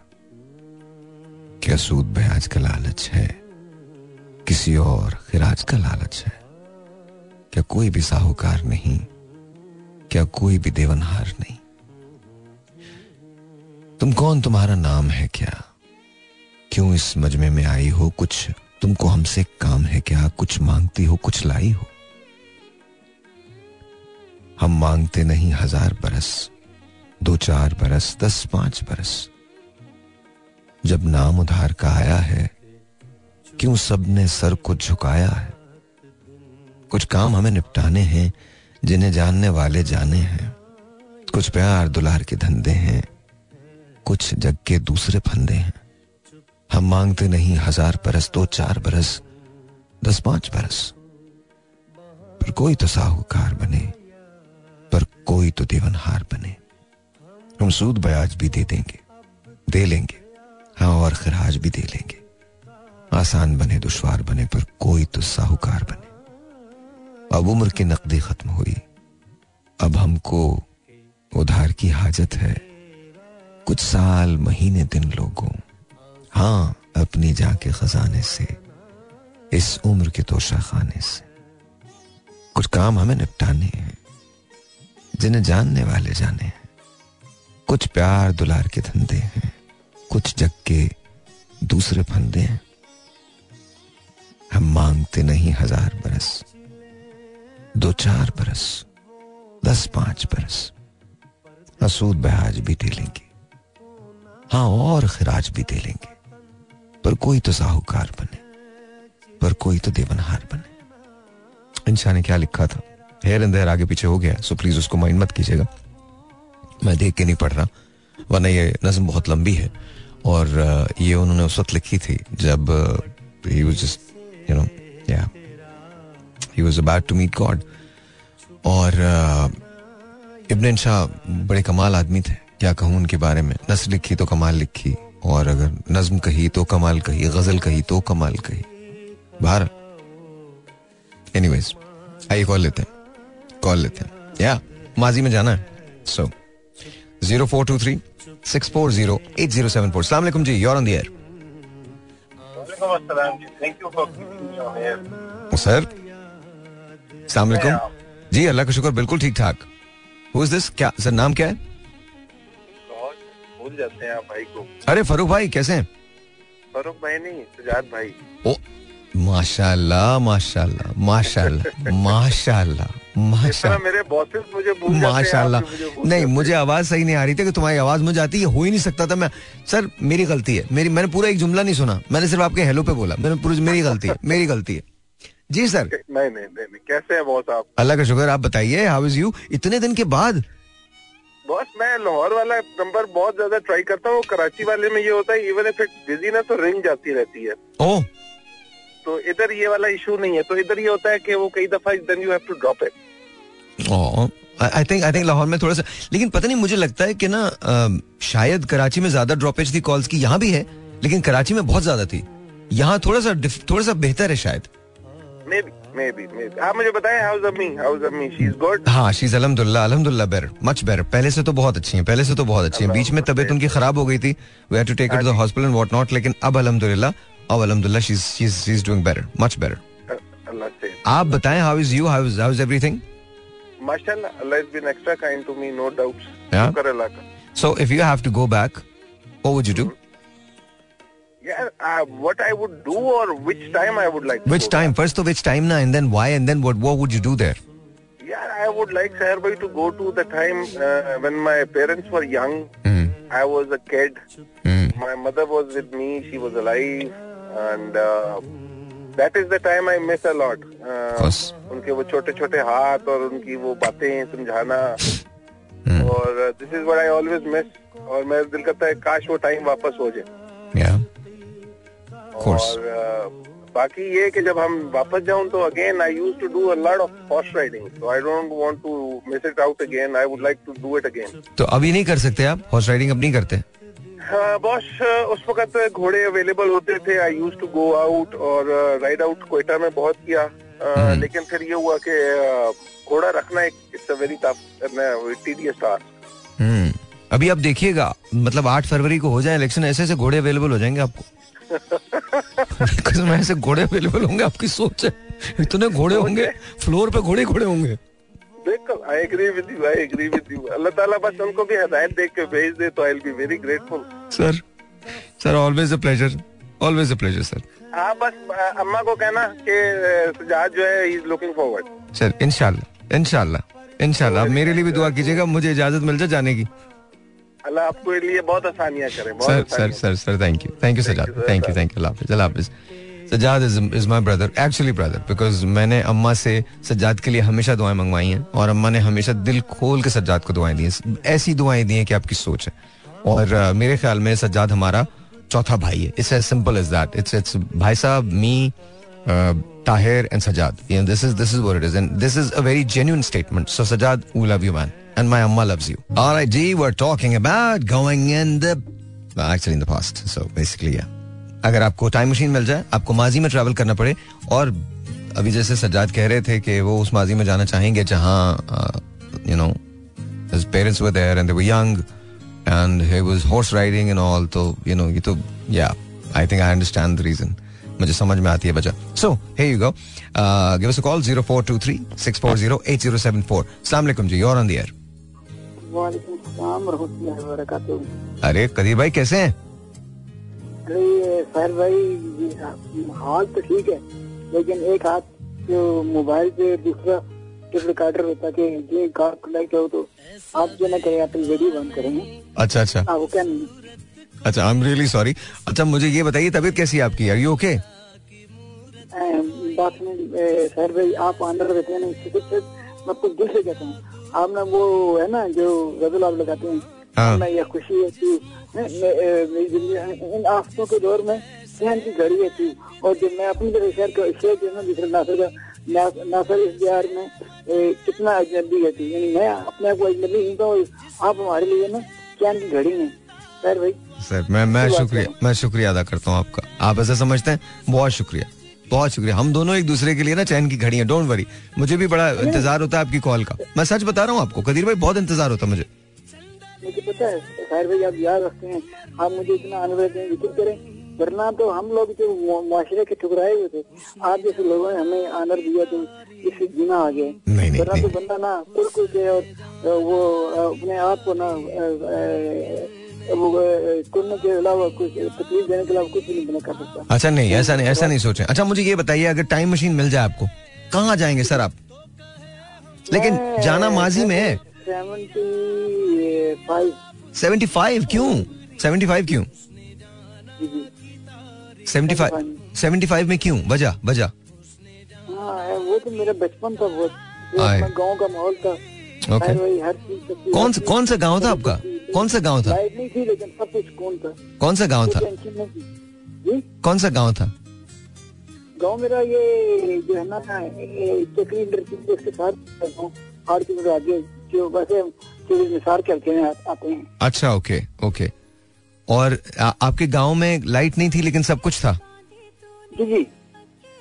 Speaker 2: क्या सूद बयाज का लालच है किसी और खिराज का लालच है क्या कोई भी साहूकार नहीं क्या कोई भी देवनहार नहीं तुम कौन तुम्हारा नाम है क्या क्यों इस मजमे में आई हो कुछ तुमको हमसे काम है क्या कुछ मांगती हो कुछ लाई हो हम मांगते नहीं हजार बरस दो चार बरस दस पांच बरस जब नाम उधार का आया है क्यों सबने सर को झुकाया है कुछ काम हमें निपटाने हैं जिन्हें जानने वाले जाने हैं कुछ प्यार दुलार के धंधे हैं कुछ जग के दूसरे फंदे हैं हम मांगते नहीं हजार बरस दो चार बरस दस पांच बरस पर कोई तो साहूकार बने पर कोई तो देवनहार बने हम सूद बयाज भी दे देंगे दे लेंगे हाँ और खराज भी दे लेंगे आसान बने दुश्वार बने पर कोई तो साहूकार बने अब उम्र की नकदी खत्म हुई अब हमको उधार की हाजत है कुछ साल महीने दिन लोगों हाँ अपनी जाके खजाने से इस उम्र के तोशा खाने से कुछ काम हमें निपटाने हैं जिन्हें जानने वाले जाने हैं कुछ प्यार दुलार के धंधे हैं कुछ जग के दूसरे फंदे हैं हम मांगते नहीं हजार बरस दो चार बरस दस पांच बरस असूद बहाज भी टेलेंगे हाँ और खराज भी दे लेंगे पर कोई तो साहूकार बने पर कोई तो देवनहार बने इंशा ने क्या लिखा था हेर एंड आगे पीछे हो गया सो प्लीज उसको माइंड मत कीजिएगा मैं देख के नहीं पढ़ रहा वरना ये नज्म बहुत लंबी है और ये उन्होंने उस वक्त लिखी थी जब he was just you know या he was about to meet God और इब्न शाह बड़े कमाल आदमी थे क्या कहूँ उनके बारे में नस लिखी तो कमाल लिखी और अगर नज्म कही तो कमाल कही गजल कही तो कमाल कही बाहर एनी वेज आइए कॉल लेते हैं कॉल लेते हैं या माजी में जाना है so zero four two three six four zero eight zero seven four सलाम जी योर ऑन
Speaker 3: दर
Speaker 2: सर सलाम जी अल्लाह का शुक्र बिल्कुल ठीक ठाक हु इज दिस क्या सर नाम क्या है भूल जाते हैं आप भाई को अरे फरूख भाई कैसे हैं फरूख भाई नहीं सुजात भाई ओ माशाल्लाह
Speaker 3: माशाल्लाह माशाल्लाह माशाल्लाह माशाल्लाह मेरे बॉसेस
Speaker 2: नहीं मुझे आवाज सही नहीं आ रही थी कि तुम्हारी आवाज मुझे आती है हो ही नहीं सकता था मैं सर मेरी गलती है मेरी मैंने पूरा एक जुमला नहीं सुना मैंने सिर्फ आपके हेलो पे बोला मैंने पूरी मेरी गलती है मेरी गलती है जी
Speaker 3: सर नहीं नहीं नहीं कैसे हैं बहुत आप
Speaker 2: अल्लाह का शुक्र आप बताइए हाउ इज यू इतने दिन के बाद बॉस मैं लाहौर वाला नंबर बहुत ज्यादा ट्राई करता हूँ कराची वाले में ये होता है इवन इफ इट बिजी ना तो रिंग जाती रहती है ओ तो इधर ये वाला इशू नहीं है तो इधर ये होता है कि वो कई दफा then you have to drop it I think I think Lahore में थोड़ा सा लेकिन पता नहीं मुझे लगता है कि ना शायद कराची में ज्यादा ड्रॉपेज थी कॉल्स की यहाँ भी है लेकिन कराची में बहुत ज्यादा थी यहाँ थोड़ा सा थोड़ा सा बेहतर है शायद पहले से तो बहुत अच्छी
Speaker 3: हैं पहले से तो बहुत
Speaker 2: अच्छी हैं बीच में तबीयत उनकी खराब हो गई थी we to take hospital and what not लेकिन अब डूइंग बेटर मच बेटर आप बताएं how is you how is how is everything
Speaker 3: माशाल्लाह Allah is been extra kind to me no का so if
Speaker 2: you have to go back what would you do
Speaker 3: Yeah, uh, what I would do or which time I would like.
Speaker 2: Which time? First of which time na? and then why, and then what? What would you do there?
Speaker 3: Yeah, I would like Saharbai to go to the time uh, when my parents were young. Mm. I was a kid. Mm. My mother was with me. She was alive, and uh, that is the time I miss a lot. Uh, उनके वो chote छोटे हाथ और उनकी वो बातें समझाना और this is what I always miss और मेरा दिल करता है काश वो टाइम वापस हो जाए course. Uh, बाकी ये कि जब हम वापस जाऊं तो again I use to do a lot of horse riding so I don't want to miss it out again I would like to do it again
Speaker 2: तो अभी नहीं कर सकते आप हॉर्स राइडिंग अब नहीं
Speaker 3: करते बॉस हाँ, uh, उस वक्त घोड़े अवेलेबल होते थे I use to go out और राइड uh, आउट कोयटा में बहुत किया हम्म। लेकिन फिर ये हुआ कि घोड़ा रखना एक it's a very tedious task
Speaker 2: अभी आप देखिएगा मतलब आठ फरवरी को हो जाए इलेक्शन ऐसे ऐसे घोड़े अवेलेबल हो जाएंगे आपको मैं ऐसे घोड़े अवेलेबल होंगे आपकी सोच है इतने घोड़े होंगे फ्लोर पे घोड़े घोड़े होंगे बिल्कुल I agree
Speaker 3: with you I agree with you अल्लाह ताला बस उनको भी देख के भेज दे तो I will be very grateful sir sir always
Speaker 2: a pleasure always a pleasure
Speaker 3: sir हाँ बस अम्मा को कहना कि सजाद जो है इज लुकिंग फॉरवर्ड
Speaker 2: सर इंशाल्लाह इंशाल्लाह इंशाल्लाह आप मेरे लिए भी दुआ कीजिएगा मुझे इजाजत मिल जाए जाने की मैंने अम्मा से सज्जाद के लिए हमेशा दुआएं मंगवाई हैं और अम्मा ने हमेशा दिल खोल के सज्जाद को दुआएं दी हैं ऐसी दुआएं दी हैं कि आपकी सोच है और मेरे ख्याल में सज्जाद हमारा चौथा भाई है it's as simple is that it's it's भाई साहब मी Tahir and Sajad. You know, this is this is what it is, and this is a very genuine statement. So Sajad, we love you, man, and my amma loves you. All right, G, we're talking about going in the well, actually in the past. So basically, yeah. अगर आपको time machine मिल जाए आपको माजी में travel करना पड़े और अभी जैसे सज्जाद कह रहे थे कि वो उस माजी में जाना चाहेंगे जहाँ you know his parents were there and they were young and he was horse riding and all so you know you took yeah i think i understand the reason मुझे समझ में आती है बच्चा so hey you go give us a call 04236408074 अस्सलाम वालेकुम जी और ऑन द एयर वालेकुम सलाम बरकातहू अरे कदीर भाई कैसे हैं अरे सर भाई हाल तो
Speaker 3: ठीक है लेकिन एक हाथ जो मोबाइल पे दूसरा टेप रिकॉर्डर होता है ये कार कनेक्ट हो तो आप जो ना करें आप वीडियो बंद करेंगे अच्छा
Speaker 2: अच्छा हाँ, वो क्या अच्छा आई एम रियली सॉरी अच्छा मुझे ये बताइए तबीयत कैसी है आपकी आर यू ओके
Speaker 3: बात सर भाई आप रहते हैं मैं कुछ दिल से कहता हूँ वो है ना जो गजल आप लगाते हैं हाँ। यह खुशी है मेरी जिंदगी इन के दौर में सहन की घड़ी है और जब मैं अपनी तरह शेयर शेयर नासर का नासर इस बिहार में कितना अजनबी है यानी मैं अपने आप को अजनबी हूँ तो आप हमारे लिए ना चैन की घड़ी है
Speaker 2: सर भाई सर मैं मैं शुक्रिया मैं शुक्रिया अदा करता हूँ आपका आप ऐसा समझते हैं बहुत शुक्रिया बहुत शुक्रिया हम दोनों एक दूसरे के लिए ना चैन की घड़ी है डोंट वरी मुझे भी बड़ा इंतजार होता है आपकी कॉल का मैं सच बता रहा हूँ आपको कदीर भाई बहुत इंतजार होता मुझे
Speaker 3: मुझे पता है खैर भाई आप याद रखते हैं आप मुझे इतना करें वरना तो हम लोग जो माशरे के ठुकराए हुए थे आप जैसे लोगों ने हमें आनर दिया तो इससे आ
Speaker 2: गए वरना तो बंदा
Speaker 3: ना कुल कुल के और वो अपने आप को ना अच्छा
Speaker 2: नहीं ऐसा नहीं ऐसा नहीं सोचे अच्छा मुझे ये बताइए अगर टाइम मशीन मिल जाए आपको कहाँ जाएंगे सर आप लेकिन जाना माजी में सेवेंटी फाइव क्यों सेवेंटी फाइव क्यों सेवेंटी फाइव सेवेंटी फाइव में क्यों वजह हाँ, वजह
Speaker 3: वो तो मेरा बचपन था वो गाँव का माहौल था
Speaker 2: okay. कौन सा कौन सा गांव था आपका कौन सा गांव था कौन सा गांव था कौन सा गांव था
Speaker 3: गांव मेरा ये जो है ना चक्री के साथ आते हैं
Speaker 2: अच्छा ओके ओके और आ, आपके गांव में लाइट नहीं थी लेकिन सब कुछ था
Speaker 3: जी जी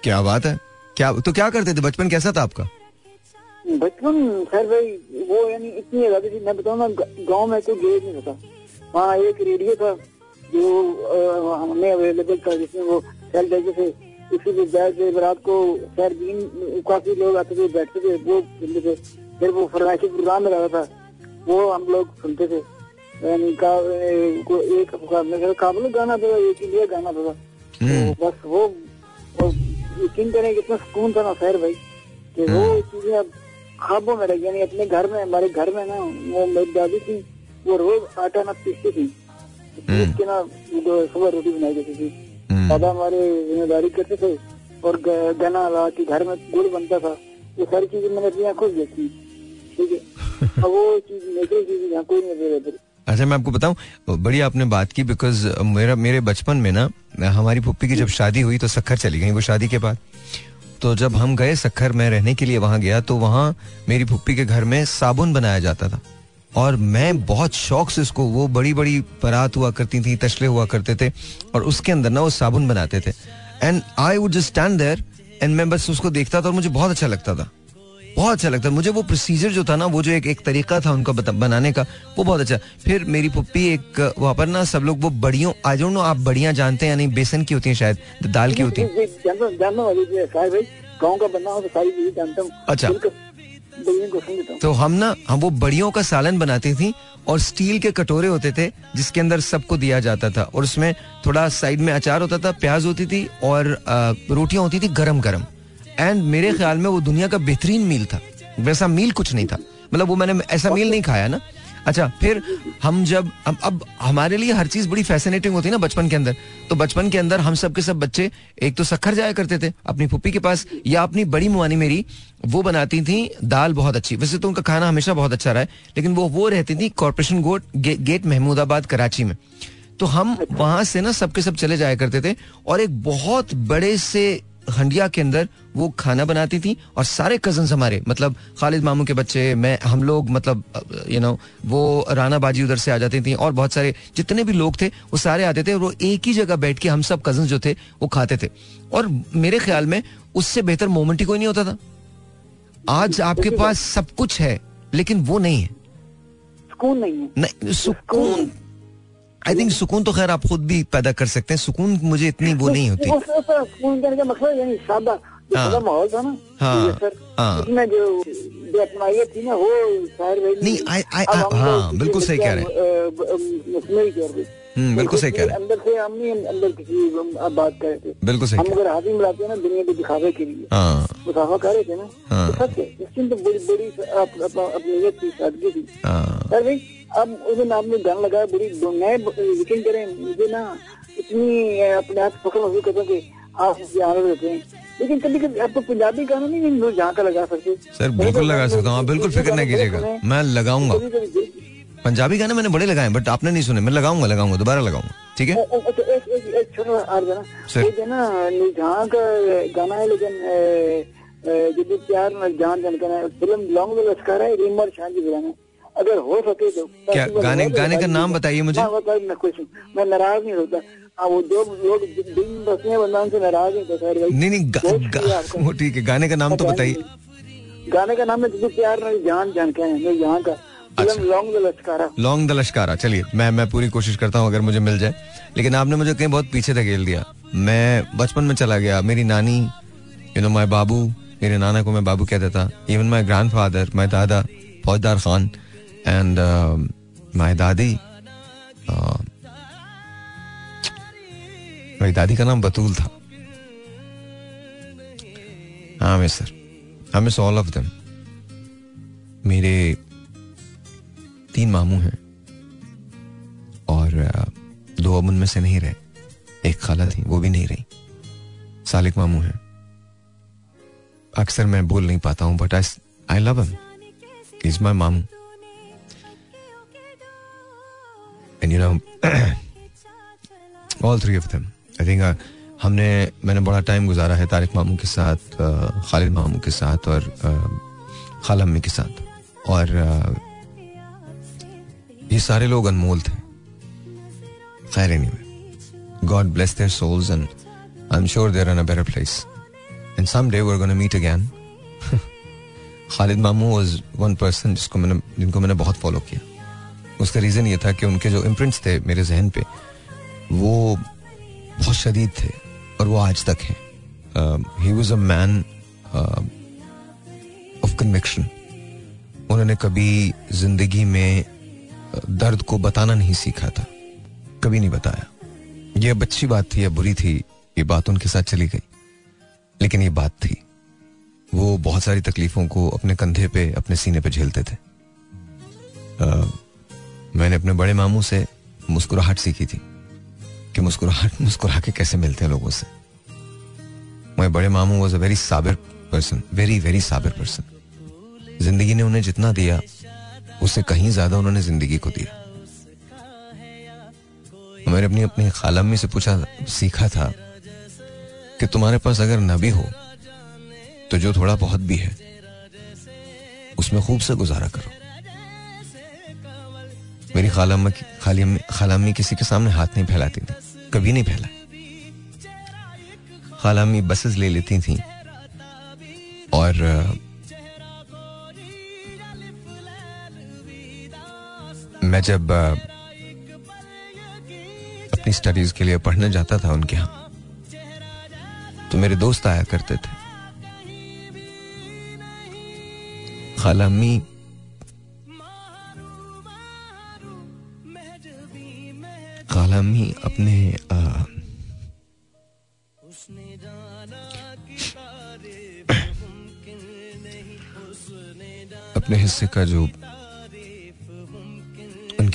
Speaker 2: क्या बात है क्या तो क्या करते थे बचपन कैसा था आपका
Speaker 3: बचपन खैर भाई वो यानी इतनी आजादी थी मैं बताऊँ ना गाँव में कोई गेट नहीं होता वहाँ एक रेडियो था जो हमें अवेलेबल था जिसमें वो सेल देते थे उसी पे बैठ गए रात को खैर दिन काफी लोग आते थे बैठते थे वो सुनते थे फिर वो फरमाइशी प्रोग्राम में रहा था वो हम लोग सुनते थे एक काबुल गाना था एक इंडिया गाना था तो हम्म। बस वो यकीन करें कितना सुकून था ना खैर भाई कि वो हम्म। चीजें अब हाँ में रही यानी अपने घर में हमारे घर में ना वो मेरी दादी थी वो रोज आटा ना पीसती थी उसके हम्म। ना जो सुबह रोटी बनाई देती थी दादा हम्म। हमारे जिम्मेदारी करते थे और गना ला के घर में गुड़ बनता था ये सारी चीजें मैंने अपनी आंखों से देखी ठीक है अब वो चीज नेचुरल चीज यहाँ कोई नहीं
Speaker 2: दे अच्छा मैं आपको बताऊं बड़ी आपने बात की बिकॉज मेरा मेरे बचपन में ना हमारी पुप्पी की जब हम्म। शादी हुई तो सखर चली गई वो शादी के बाद तो जब हम गए सखर में रहने के लिए वहां गया तो वहाँ मेरी भुप्पी के घर में साबुन बनाया जाता था और मैं बहुत शौक से उसको वो बड़ी बड़ी परात हुआ करती थी तशले हुआ करते थे और उसके अंदर ना वो साबुन बनाते थे and I would just stand there and मैं बस उसको देखता था और मुझे बहुत अच्छा लगता था बहुत अच्छा लगता है मुझे वो प्रोसीजर जो था ना वो जो एक एक तरीका था उनका बनाने का वो बहुत अच्छा फिर मेरी पप्पी एक वहाँ पर ना सब लोग वो बड़ियों आई डोंट नो आप बड़ियाँ जानते हैं यानी बेसन की होती है शायद दाल की होती तो अच्छा। है अच्छा तो हम ना हम वो बड़ियों का सालन बनाती थी और स्टील के कटोरे होते थे जिसके अंदर सबको दिया जाता था और उसमें थोड़ा साइड में अचार होता था प्याज होती थी और रोटियां होती थी गरम गरम एंड मेरे ख्याल में वो दुनिया का बेहतरीन मील था वैसा मील कुछ नहीं था मतलब वो मैंने ऐसा मील नहीं खाया ना अच्छा फिर हम जब अब, अब हमारे लिए हर चीज बड़ी फैसिनेटिंग होती है ना बचपन के अंदर तो बचपन के अंदर हम सब के सब बच्चे एक तो सखर जाया करते थे अपनी पुप्पी के पास या अपनी बड़ी मुआनी मेरी वो बनाती थी दाल बहुत अच्छी वैसे तो उनका खाना हमेशा बहुत अच्छा रहा है लेकिन वो वो रहती थी कॉरपोरेशन गे, गेट महमूदाबाद कराची में तो हम अच्छा। वहां से ना सबके सब चले जाया करते थे और एक बहुत बड़े से हंडिया के अंदर वो खाना बनाती थी और सारे कजन हमारे मतलब खालिद मामू के बच्चे मैं हम लोग मतलब यू uh, नो वो राना बाजी उधर से आ जाती थी और बहुत सारे जितने भी लोग थे वो सारे आते थे और वो एक ही जगह बैठ के हम सब कजन जो थे वो खाते थे और मेरे ख्याल में उससे बेहतर मोमेंट ही कोई नहीं होता था आज आपके पास सब कुछ है लेकिन वो नहीं है सुकून नहीं है नहीं सुकून आई थिंक सुकून तो खैर आप खुद भी पैदा कर सकते हैं सुकून मुझे इतनी वो नहीं होती
Speaker 3: सुकून करने का मतलब यानी सादा माहौल था ना
Speaker 2: हाँ
Speaker 3: हाँ जो थी ना वो
Speaker 2: नहीं हाँ बिल्कुल सही कह रहे हैं हम्म, बिल्कुल सही कह रहे हैं अंदर से हम नहीं अंदर किसी बात कर रहे थे बिल्कुल सही हम अगर
Speaker 3: हाजी मिलाते हैं ना दुनिया के दिखावे के लिए मुसाफा हाँ। कर रहे थे ना तो हाँ। सच है इसकी तो बड़ी बड़ी अपनी नीयत थी सादगी हाँ। थी सर भाई अब उसे नाम में गाना लगाया बुरी नए यकीन करे मुझे ना इतनी अपने हाथ फखर महसूस करता कि आप यहाँ रहते हैं लेकिन कभी कभी आपको तो पंजाबी गाना नहीं जहाँ का लगा सकते सर बिल्कुल लगा सकता हूँ बिल्कुल फिक्र नहीं
Speaker 2: कीजिएगा मैं लगाऊंगा पंजाबी गाने मैंने बड़े लगाए बट आपने नहीं सुने मैं लगाऊंगा लगाऊंगा दोबारा लगाऊंगा ठीक है
Speaker 3: गाना है अगर हो सके तो
Speaker 2: क्या गाने गाने का नाम बताइए मुझे हाँ,
Speaker 3: मैं खुश मैं नाराज
Speaker 2: नहीं होता हाँ,
Speaker 3: वो दो लोग दिन बसने वरना
Speaker 2: उनसे नाराज नहीं होता तो नहीं नहीं वो ठीक है गाने का नाम तो बताइए गाने का नाम है जिद्दी प्यार जान जान के है यहाँ का अच्छा लॉन्ग द लश्कारा चलिए मैं मैं पूरी कोशिश करता हूँ अगर मुझे मिल जाए लेकिन आपने मुझे कहीं बहुत पीछे धकेल दिया मैं बचपन में चला गया मेरी नानी यू नो माई बाबू मेरे नाना को मैं बाबू कहता था even my grandfather my दादा Faujdar Khan and my uh, दादी uh, मेरी दादी का नाम बतूल था हाँ miss sir I miss all of them मेरे तीन मामू हैं और दो अब उनमें से नहीं रहे एक खाला थी वो भी नहीं रही सालिक मामू हैं अक्सर मैं बोल नहीं पाता हूं but I I love him is my मामू and you know all three of them I think हमने मैंने बड़ा टाइम गुजारा है तारिक मामू के साथ खालिद मामू के साथ और खाला मम्मी के साथ और ये सारे लोग अनमोल थे खैर anyway God bless their souls and I am sure they're in a better place and some day we are gonna meet again Khalid मामू वाज वन पर्सन जिसको मैंने जिनको मैंने बहुत फॉलो किया उसका रीज़न ये था कि उनके जो इम्प्रिंट्स थे मेरे जहन पे वो बहुत शदीद थे और वो आज तक हैं ही was a man of conviction उन्होंने कभी जिंदगी में दर्द को बताना नहीं सीखा था कभी नहीं बताया यह अब अच्छी बात थी या बुरी थी ये बात उनके साथ चली गई लेकिन ये बात थी वो बहुत सारी तकलीफों को अपने कंधे पे अपने सीने पे झेलते थे आ, मैंने अपने बड़े मामू से मुस्कुराहट सीखी थी कि मुस्कुराहट मुस्कुरा के कैसे मिलते हैं लोगों से मेरे बड़े मामू was a very Sabir person very very Sabir person जिंदगी ने उन्हें जितना दिया उससे कहीं ज्यादा उन्होंने जिंदगी को दिया मैंने अपनी अपनी खाला से पूछा सीखा था कि तुम्हारे पास अगर न भी हो तो जो थोड़ा बहुत भी है उसमें खूब से गुजारा करो मेरी खाला खाली खाला किसी के सामने हाथ नहीं फैलाती थी कभी नहीं फैला खाला अम्मी बसेस ले लेती थी और मैं जब अपनी स्टडीज के लिए पढ़ने जाता था उनके यहाँ तो मेरे दोस्त आया करते थे खाला मी खाला मी अपने अपने हिस्से का जो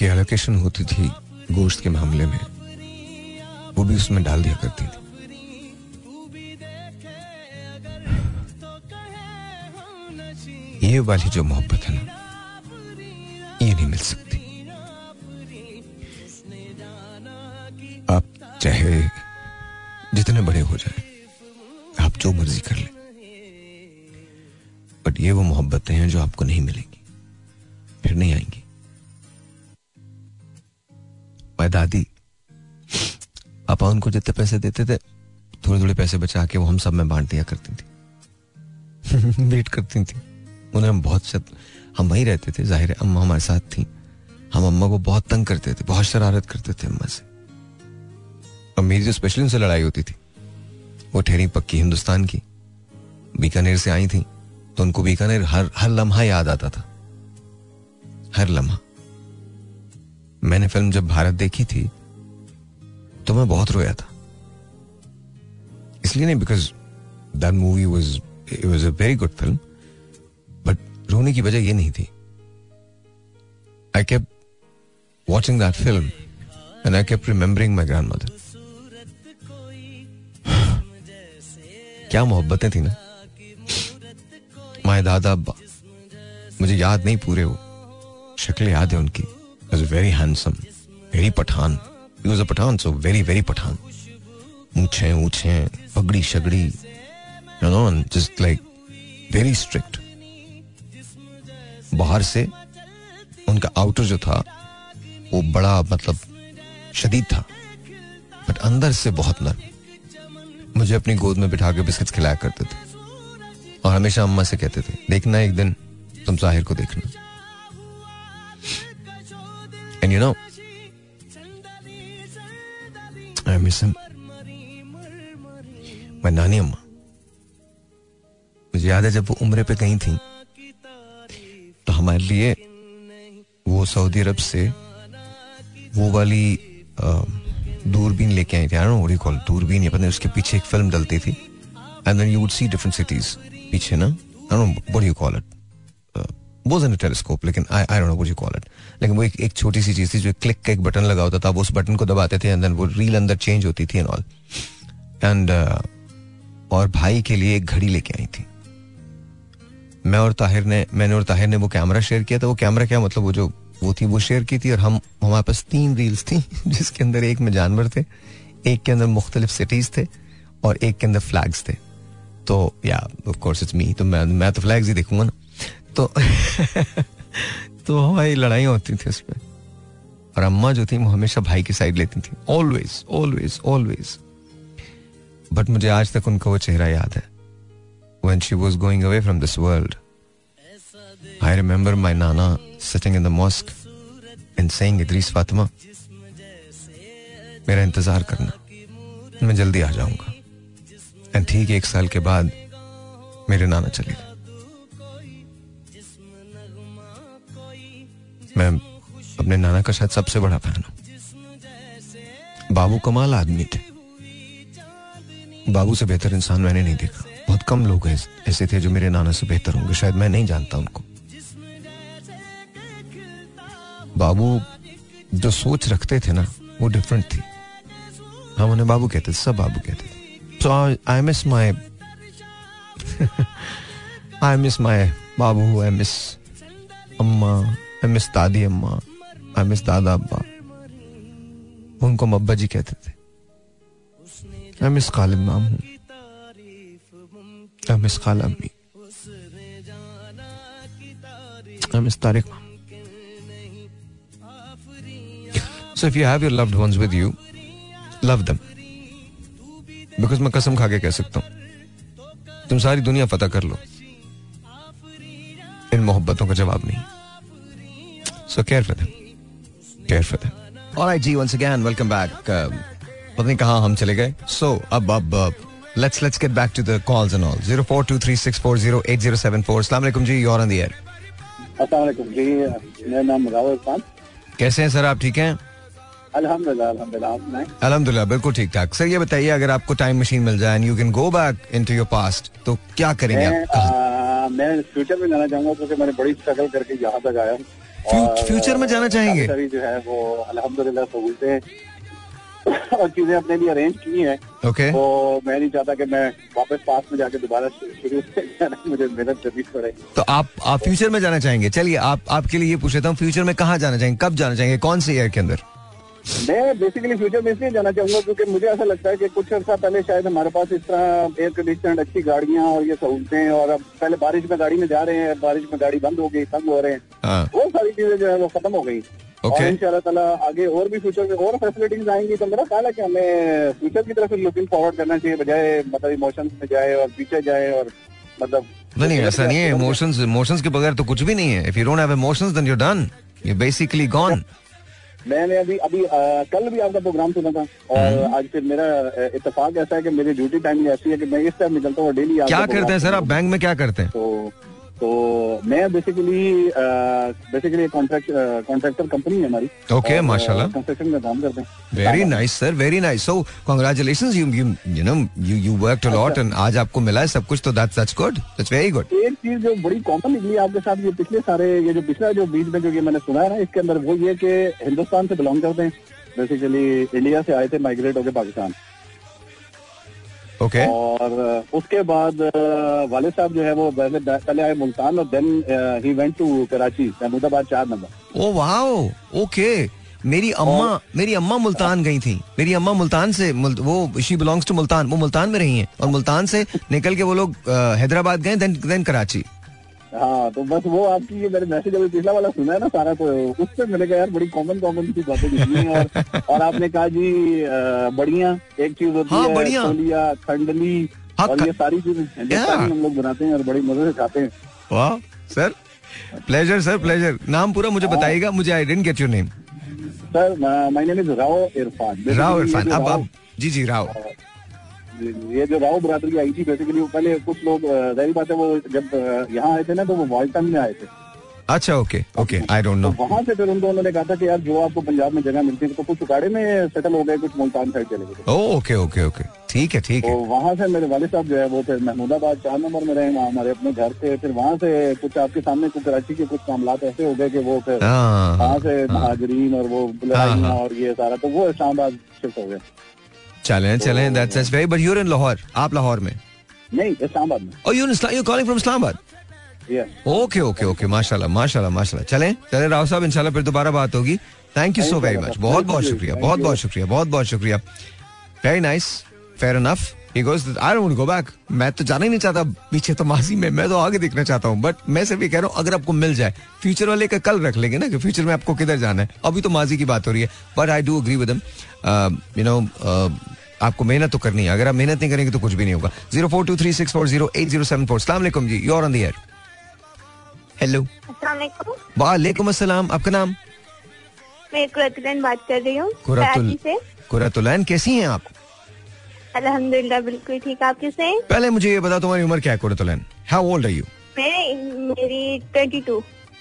Speaker 2: की एलोकेशन होती थी गोश्त के मामले में वो भी उसमें डाल दिया करती थी ये वाली जो मोहब्बत है ना ये नहीं मिल सकती आप चाहे जितने बड़े हो जाए उनको जितने पैसे देते थे थोड़े थोड़े पैसे बचा के वो हम सब में बांट दिया करती थी वेट करती थी उन्हें हम बहुत शत हम वहीं रहते थे जाहिर है अम्मा हमारे साथ थी हम अम्मा को बहुत तंग करते थे बहुत शरारत करते थे अम्मा से और मेरी जो स्पेशल उनसे लड़ाई होती थी वो ठहरी पक्की हिंदुस्तान की बीकानेर से आई थी तो उनको बीकानेर हर हर लम्हा याद आता था हर लम्हा मैंने फिल्म जब भारत देखी थी तो मैं बहुत रोया था इसलिए नहीं because that movie was it was a very good film but रोने की वजह ये नहीं थी I kept watching that film and I kept remembering my grandmother क्या मोहब्बतें थी ना माए दादा अब्बा मुझे याद नहीं पूरे वो शक्ल याद है उनकी very handsome very Pathan a Pathan so very very Pathan ऊंचे ऊंचे पगड़ी शगड़ी you know just like very strict बाहर से उनका आउटर जो था वो बड़ा मतलब शदीद था बट अंदर से बहुत नर मुझे अपनी गोद में बिठा के बिस्किट खिलाया करते थे और हमेशा अम्मा से कहते थे देखना एक दिन तुम जाहिर को देखना एंड यू नो मैं नानी अम्मा मुझे याद है जब वो उम्र पे कहीं थी तो हमारे लिए वो सऊदी अरब से वो वाली दूरबीन लेके आई थी आई कॉल दूरबीन ये पता उसके पीछे एक फिल्म डलती थी and then you would see different cities पीछे ना I don't what you call it was in telescope लेकिन I I don't know you call it लेकिन वो एक एक छोटी सी चीज थी जो एक क्लिक का एक बटन लगा होता था वो उस बटन को दबाते थे एंड देन वो रील अंदर चेंज होती थी एंड ऑल एंड और भाई के लिए एक घड़ी लेके आई थी मैं और ताहिर ने मैंने और ताहिर ने वो कैमरा शेयर किया था तो वो कैमरा क्या मतलब वो जो वो थी वो शेयर की थी और हम हमारे पास तीन रील्स थी जिसके अंदर एक में जानवर थे एक के अंदर मुख्तलिफ सिटीज थे और एक के अंदर फ्लैग्स थे तो yeah of course it's me तो मैं मैं तो फ्लैग्स ही देखूंगा ना तो तो हमारी लड़ाई होती थी उसमें और अम्मा जो थी वो हमेशा भाई की साइड लेती थी ऑलवेज ऑलवेज ऑलवेज बट मुझे आज तक उनका वो चेहरा याद है when she was going away from this world I remember my Nana sitting in the mosque in saying, Idris Fatima मेरा इंतजार करना मैं जल्दी आ जाऊंगा एंड ठीक एक साल के बाद मेरे नाना चले गए मैं अपने नाना का शायद सबसे बड़ा फैन हूं बाबू कमाल आदमी थे बाबू से बेहतर इंसान मैंने नहीं देखा बहुत कम लोग ऐसे थे जो मेरे नाना से बेहतर होंगे शायद मैं नहीं जानता उनको बाबू जो सोच रखते थे ना वो डिफरेंट थी हम उन्हें बाबू कहते थे सब बाबू कहते थे so I miss my I miss my Babu I miss अम्मा आई मिस दादी अम्मा आई मिस दादा अब्बा उनको हम अब्बा जी कहते थे आई मिस खालिद माम हूँ आई मिस खाला अम्मी आई मिस तारिक माम so if you have your loved ones with you love them because मैं कसम खा के कह सकता हूँ तुम सारी दुनिया पता कर लो इन मोहब्बतों का जवाब नहीं so care for them care for them alright जी वंस अगेन वेलकम बैक पता नहीं कहाँ हम चले गए सो अब अब let's let's get back to the calls
Speaker 3: and all 0423640874 अस्सलाम वालेकुम
Speaker 2: जी
Speaker 3: you are on the air अस्सलाम वालेकुम जी
Speaker 2: मेरा नाम रावल खान कैसे हैं सर आप ठीक हैं अल्हम्दुलिल्लाह बिल्कुल ठीक ठाक सर ये बताइए अगर आपको टाइम मशीन मिल जाए and you can go back into your
Speaker 3: past तो क्या करेंगे
Speaker 2: मैं, आप आ, मैं फ्यूचर में जाना चाहूंगा क्योंकि मैंने बड़ी स्ट्रगल करके यहाँ तक आया फ्यूचर में जाना चाहेंगे जो है वो अलहमदुल्ला
Speaker 3: और चीजें अपने लिए अरेंज की है
Speaker 2: okay.
Speaker 3: तो मैं नहीं चाहता कि मैं वापस पास में जाके दोबारा शुरू
Speaker 2: मुझे मेहनत जरूरी पड़े तो आप आप फ्यूचर में जाना चाहेंगे चलिए आप आपके लिए ये पूछ लेता हूँ फ्यूचर में कहाँ जाना चाहेंगे कब जाना चाहेंगे कौन से ईयर के अंदर
Speaker 3: मैं बेसिकली फ्यूचर में इसलिए जाना चाहूंगा क्योंकि मुझे ऐसा लगता है कि कुछ अर्सा पहले शायद हमारे पास इस तरह एयर कंडीशन अच्छी गाड़ियां और ये सहूलतें और अब पहले बारिश में गाड़ी में जा रहे हैं बारिश में गाड़ी बंद हो गई तंग हो रहे हैं हाँ। वो सारी चीजें जो है वो खत्म हो गई okay. और ताला आगे और भी फ्यूचर में और फैसिलिटीज आएंगी तो मेरा ख्याल है कि हमें फ्यूचर की तरफ लुकिंग फॉरवर्ड करना चाहिए बजाय मतलब इमोशंस में जाए और पीछे जाए और मतलब नहीं ऐसा नहीं है
Speaker 2: इमोशंस इमोशंस के बगैर तो कुछ भी नहीं है if you don't have emotions then you done you basically gone
Speaker 3: मैंने अभी अभी आ, कल भी आपका प्रोग्राम सुना था और हम्म। आज फिर मेरा इतफाक ऐसा है कि मेरी ड्यूटी टाइम ऐसी है कि मैं इस टाइम निकलता हूँ डेली क्या
Speaker 2: करते हैं सर आप बैंक में क्या करते हैं तो तो मैं बेसिकली
Speaker 3: बेसिकली कॉन्ट्रैक्टर कंपनी है हमारी ओके uh, माशाल्लाह कंस्ट्रक्शन का काम करते हैं very nice sir very nice so
Speaker 2: congratulations you you you know you you worked a lot and आज आपको मिला है सब कुछ तो that's that's good that's very
Speaker 3: good एक चीज जो बड़ी कॉमन निकली आपके साथ ये पिछले सारे ये जो पिछला जो बीच में जो ये मैंने सुना है ना इसके अंदर वो ये कि हिंदुस्तान से बिलोंग करते हैं बेसिकली इंडिया से आए थे माइग्रेट होकर पाकिस्तान
Speaker 2: ओके
Speaker 3: okay. और uh, उसके बाद uh, वाले साहब जो है वो वैसे पहले आए मुल्तान और then he went to Karachi Mahmudabad चार नंबर ओ वाह
Speaker 2: ओके मेरी अम्मा और, मेरी अम्मा मुल्तान गई थी मेरी अम्मा मुल्तान से मुल, वो शी बिलोंग्स टू मुल्तान वो मुल्तान में रही हैं और मुल्तान से निकल के वो लोग uh, हैदराबाद गए देन देन कराची
Speaker 3: हाँ तो बस वो आपकी ये मेरे मैसेज अभी पिछला वाला सुना है ना सारा तो उस पर मैंने कहा यार बड़ी कॉमन कॉमन सी बातें दिखी है और और आपने कहा जी बढ़िया एक चीज होती हाँ, है
Speaker 2: खंडिया
Speaker 3: खंडली हाँ, और ये सारी चीजें हम लोग बनाते हैं और बड़ी मजे से खाते हैं वाह सर प्लेजर सर प्लेजर नाम पूरा मुझे हाँ। बताइएगा मुझे I didn't get your name sir my name is Rao Irfan Rao
Speaker 2: Irfan अब अब जी
Speaker 3: जी
Speaker 2: राव
Speaker 3: ये जो राव बरादरी आई थी बेसिकली वो पहले कुछ लोग जाहिर बात है वो जब यहाँ आए थे ना तो वो वॉल्टन में आए
Speaker 2: थे अच्छा okay okay I don't know वहाँ से फिर
Speaker 3: उनको उन्होंने कहा था कि यार जो आपको पंजाब में जगह मिलती है तो कुछ उकाड़े में सेटल हो गए कुछ मुल्तान साइड चले गए ओके ओके ओके ठीक है ठीक है तो वहाँ से मेरे वाले साहब जो है वो फिर महमूदाबाद चार नंबर में रहे वहाँ हमारे अपने घर से फिर वहाँ से कुछ आपके सामने कुछ कराची के कुछ मामला ऐसे हो गए की वो फिर हाँ। वहाँ से हाँ। महाजरीन और वो हाँ, और ये सारा तो वो इस्लामाबाद शिफ्ट हो गए
Speaker 2: चलें चलें that's that's very but you in Lahore आप लाहौर में
Speaker 3: नहीं इस्लामाबाद में
Speaker 2: और you you calling from Islamabad okay okay okay माशाल्लाह माशाल्लाह माशाल्लाह चलें चलें राव साहब इंशाल्लाह फिर दोबारा बात होगी thank you so very much बहुत बहुत शुक्रिया बहुत बहुत शुक्रिया बहुत बहुत शुक्रिया very nice fair enough I don't go back मैं तो जाना ही नहीं चाहता पीछे तो माजी में मैं तो आगे देखना चाहता हूँ बट मैं सिर्फ ये कह रहा हूँ अगर आपको मिल जाए फ्यूचर वाले का कल रख लेंगे ना कि फ्यूचर में आपको किधर जाना है अभी तो माजी की बात हो रही है but I do agree with you no आपको मेहनत तो करनी है अगर आप मेहनत नहीं करेंगे तो कुछ भी नहीं होगा zero four two three six four zero eight zero seven four सलाम जी योर ऑन
Speaker 4: दर हेलो वालेकुम अस्सलाम आपका नाम मैं
Speaker 2: बात कर रही हूँ कैसी हैं आप मैं अल्हम्दुलिल्लाह बिल्कुल ठीक आप कैसे हैं पहले मुझे ये
Speaker 4: बता तुम्हारी उम्र
Speaker 2: क्या है Qurratulain how old are you
Speaker 4: मेरी 22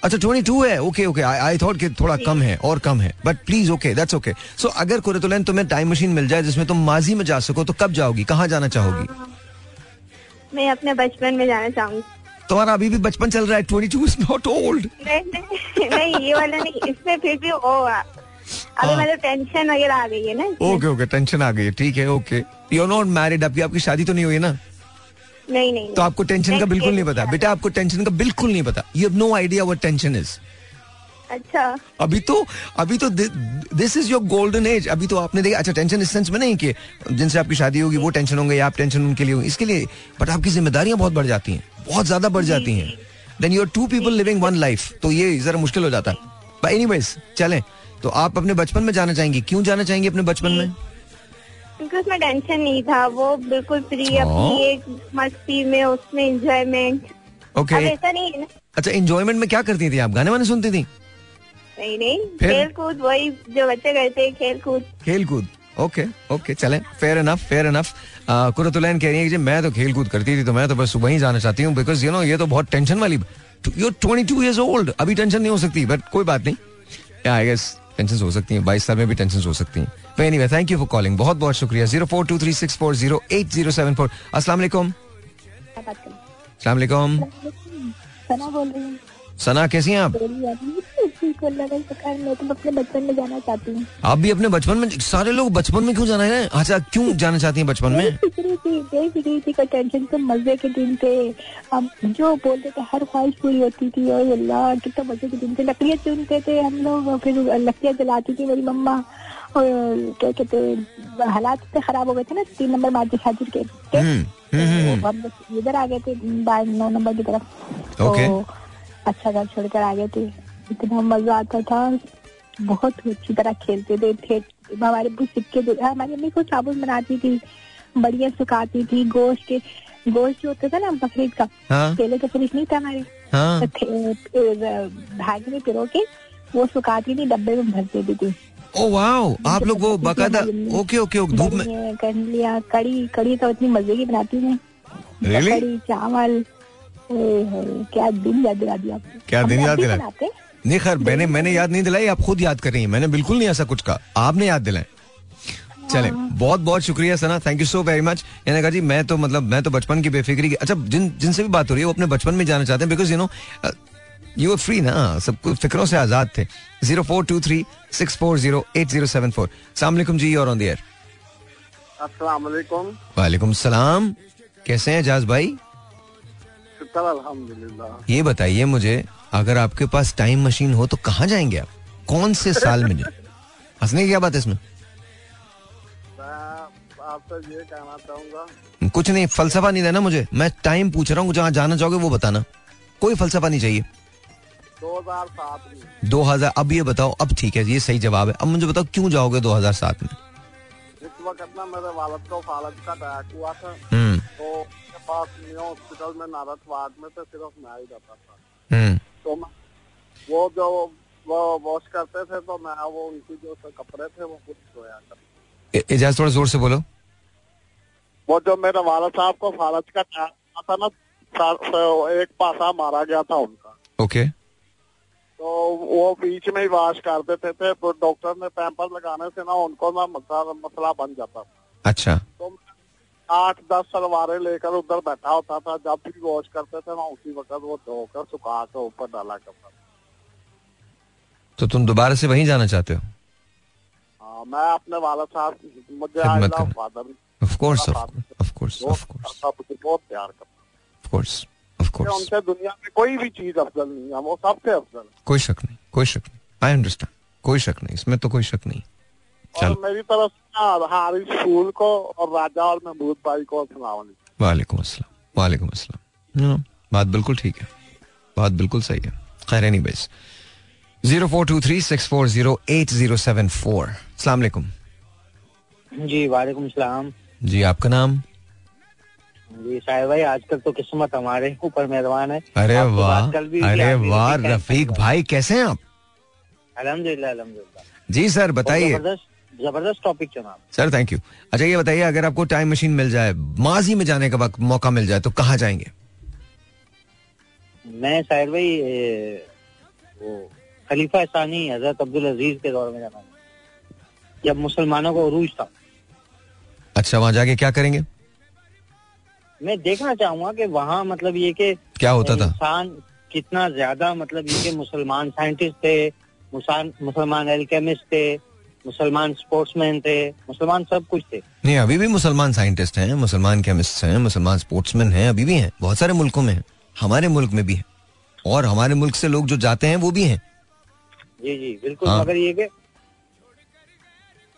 Speaker 4: अच्छा
Speaker 2: ट्वेंटी टू है ओके ओके आई थॉट कि थोड़ा कम है और कम है but please okay that's okay so अगर कुरतुलन तुम्हें टाइम मशीन मिल जाए जिसमें तुम माजी में जा सको तो कब जाओगी कहाँ जाना चाहोगी
Speaker 4: मैं अपने बचपन में जाना चाहूंगी
Speaker 2: तुम्हारा अभी भी बचपन चल रहा है twenty two is not old नहीं ये वाला नहीं इसमें फिर भी ओ, अभी हाँ। मतलब टेंशन वगैरह आ गई है ना ओके ओके टेंशन आ गई है
Speaker 4: ठीक है ओके यू नॉट मैरिड अभी
Speaker 2: आपकी शादी तो नहीं
Speaker 4: हुई ना नहीं नहीं तो आपको
Speaker 2: टेंशन का
Speaker 4: बिल्कुल
Speaker 2: नहीं पता बेटा आपको टेंशन का बिल्कुल नहीं पता
Speaker 4: you have no idea what tension is अच्छा अभी तो
Speaker 2: अभी तो this is your golden age अभी तो आपने देखा अच्छा टेंशन इस सेंस में नहीं कि जिनसे आपकी शादी होगी वो टेंशन होंगे या आप टेंशन उनके लिए होंगे इसके लिए बट आपकी जिम्मेदारियां बहुत बढ़ जाती हैं बहुत ज्यादा बढ़ जाती हैं then you are two people living one life तो ये जरा मुश्किल हो जाता है एनी वाइज चलें तो आप अपने बचपन में जाना चाहेंगी क्यों जाना चाहेंगी अपने बचपन में क्योंकि उसमें टेंशन नहीं था वो बिल्कुल फ्री
Speaker 4: हाँ। अपनी एक मस्ती में उसमें एंजॉयमेंट ओके okay. ऐसा नहीं है अच्छा
Speaker 2: एंजॉयमेंट में क्या करती थी आप
Speaker 4: गाने वाने सुनती थी नहीं नहीं खेल कूद वही जो बच्चे करते हैं खेल कूद खेल कूद ओके ओके चले fair enough fair enough
Speaker 2: Qurratulain कह रही है कि मैं तो खेल कूद करती थी तो मैं तो बस सुबह ही जाना चाहती हूँ बिकॉज यू नो ये तो बहुत टेंशन वाली you twenty two years old अभी टेंशन नहीं हो सकती बट कोई बात नहीं आई गेस टेंशन हो सकती है बाईस साल में भी टेंशन हो सकती है anyway thank you for calling बहुत बहुत शुक्रिया zero four two three six four zero eight zero seven four असला सना कैसी हैं आप तो आप भी अपने बचपन में सारे लोग बचपन में क्यों जाना है अच्छा क्यों जाना चाहती है बचपन में
Speaker 4: टेंशन तो मजे के दिन थे हम जो बोलते थे हर ख्वाहिश पूरी होती थी और अल्लाह कितना मजे के दिन थे लकड़ियाँ चुनते थे हम लोग फिर लकड़ियाँ जलाती थी मेरी मम्मा और क्या कहते हालात इतने खराब हो गए थे ना तीन नंबर माजिद हाजिर के हम्म, हम्म, तो हम्म, हम इधर आ गए थे नौ नंबर की तरफ तो अच्छा घर छोड़कर आ गए थे इतना मजा आता था बहुत अच्छी तरह खेलते थे थे हमारे सिक्के हमारी हाँ, अम्मी को साबुन बनाती थी बढ़िया सुखाती थी गोश्त के गोश्त जो होते थे ना बकरीद का हाँ। पहले तो फ्रिज नहीं था हमारे धागे हाँ। तो में पिरो के वो सुखाती थी डब्बे में भर देती थी ओ वाओ आप लोग वो बकायदा ओके ओके धूप में कर लिया कड़ी कड़ी तो इतनी मजे की बनाती है
Speaker 2: कड़ी
Speaker 4: चावल क्या दिन याद दिला दिया क्या
Speaker 2: दिन याद दिला नहीं खैर मैंने मैंने याद नहीं दिलाई आप खुद याद कर रही हैं मैंने बिल्कुल नहीं ऐसा कुछ कहा आपने याद दिलाए चले हाँ। बहुत बहुत शुक्रिया Sana thank you so very much यानी कहा जी मैं तो मतलब मैं तो बचपन की बेफिक्री की अच्छा जिन जिनसे भी बात हो रही है वो अपने बचपन में जाना चाहते हैं because you know you are free ना सब कुछ फिक्रों से आजाद थे zero four two three six four zero eight zero seven four सलामकुम जी और ऑन
Speaker 3: द एयर
Speaker 2: वालेकुम सलाम कैसे हैं जाज भाई सब ये बताइए मुझे अगर आपके पास टाइम मशीन हो तो कहाँ जाएंगे आप कौन से साल में जाए हंसने की क्या बात है इसमें आप तो कुछ नहीं फलसफा नहीं देना मुझे मैं टाइम पूछ रहा हूँ जहाँ जाना चाहोगे वो बताना कोई फलसफा नहीं चाहिए
Speaker 3: दो हजार सात में दो
Speaker 2: हजार अब ये बताओ अब ठीक है ये सही जवाब है अब मुझे बताओ क्यों जाओगे दो हजार सात
Speaker 3: में इस वक्त ना मेरे वालद को फालद का हुआ था हम्म। तो पास न्यू हॉस्पिटल में नारद वार्ड में तो सिर्फ मैं ही रहता था हम्म। तो वो जो वो वॉश करते थे तो मैं वो उनकी जो कपड़े थे वो कुछ धोया करते इजाज़ थोड़ा जोर से बोलो वो जो
Speaker 2: मेरे
Speaker 3: वाला साहब को फारज का था ना एक पासा मारा गया था उनका ओके तो वो बीच में ही वाश कर देते थे तो डॉक्टर ने पैम्पर लगाने से ना उनको ना मसला मसला बन जाता था
Speaker 2: अच्छा तो
Speaker 3: आठ दस सलवारें लेकर उधर बैठा होता था जब भी वॉश करते थे मैं उसी वक्त वो धोकर सुखा के ऊपर डाला करता था
Speaker 2: तो तुम दोबारा से वहीं जाना चाहते हो
Speaker 3: आ, हाँ, मैं अपने वाला साहब मुझे father of course of course of course बहुत प्यार
Speaker 2: करता कोर्स उनसे दुनिया में कोई भी चीज अफजल नहीं है वो सबसे अफजल कोई शक नहीं कोई शक नहीं आई अंडरस्टैंड कोई शक नहीं इसमें तो कोई शक नहीं और मेरी तरफ से हारिस फूल को और राजा और महमूद भाई को वालेकुम अस्सलाम वालेकुम अस्सलाम बात बिल्कुल ठीक है बात बिल्कुल सही है खैर anyways zero four two three six four zero eight zero seven four सलामकुम
Speaker 3: जी वालेकुम
Speaker 2: सलाम जी आपका नाम जी साहिब भाई आजकल तो किस्मत हमारे ऊपर मेहरबान है अरे वाह अरे वाह रफीक भाई कैसे हैं आप
Speaker 3: अलहमदुल्ला अलहमदुल्ला
Speaker 2: जी सर बताइए
Speaker 3: जबरदस्त टॉपिक जनाब सर थैंक
Speaker 2: यू अच्छा ये बताइए अगर आपको टाइम मशीन मिल जाए माजी में जाने
Speaker 5: का वक्त
Speaker 2: मौका मिल जाए तो कहाँ जाएंगे मैं शायर भाई वो खलीफा सानी
Speaker 5: हजरत अब्दुल अजीज के दौर में जाना जब मुसलमानों को अरूज था अच्छा वहाँ जाके क्या करेंगे मैं देखना चाहूंगा कि वहाँ मतलब ये के
Speaker 2: क्या होता था इंसान
Speaker 5: कितना ज्यादा मतलब ये कि मुसलमान साइंटिस्ट थे मुसलमान एल्केमिस्ट थे मुसलमान स्पोर्ट्समैन थे मुसलमान सब कुछ थे
Speaker 2: नहीं अभी भी मुसलमान साइंटिस्ट हैं मुसलमान केमिस्ट हैं मुसलमान स्पोर्ट्समैन हैं अभी भी हैं बहुत सारे मुल्कों में हमारे मुल्क में भी है और हमारे मुल्क से लोग जो जाते हैं वो भी हैं
Speaker 5: जी जी बिल्कुल हाँ। मगर ये के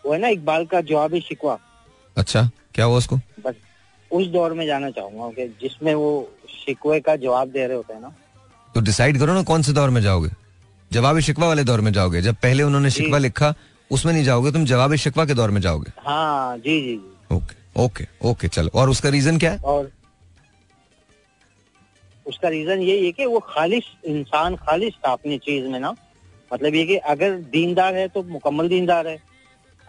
Speaker 5: वो है ना इकबाल का जवाबी शिकवा
Speaker 2: अच्छा क्या हुआ उसको बस
Speaker 5: उस दौर में जाना चाहूंगा कि जिसमें वो शिकवे का जवाब दे रहे होते हैं ना
Speaker 2: तो डिसाइड करो ना कौन से दौर में जाओगे जवाब शिकवा वाले दौर में जाओगे जब पहले उन्होंने शिकवा लिखा उसमें नहीं जाओगे तुम जवाब शिकवा के दौर में जाओगे हाँ जी जी ओके ओके ओके चलो और उसका रीजन क्या है और उसका रीजन यही है कि वो खालिश इंसान खालिश था अपनी चीज में ना मतलब ये कि अगर दीनदार है तो मुकम्मल दीनदार है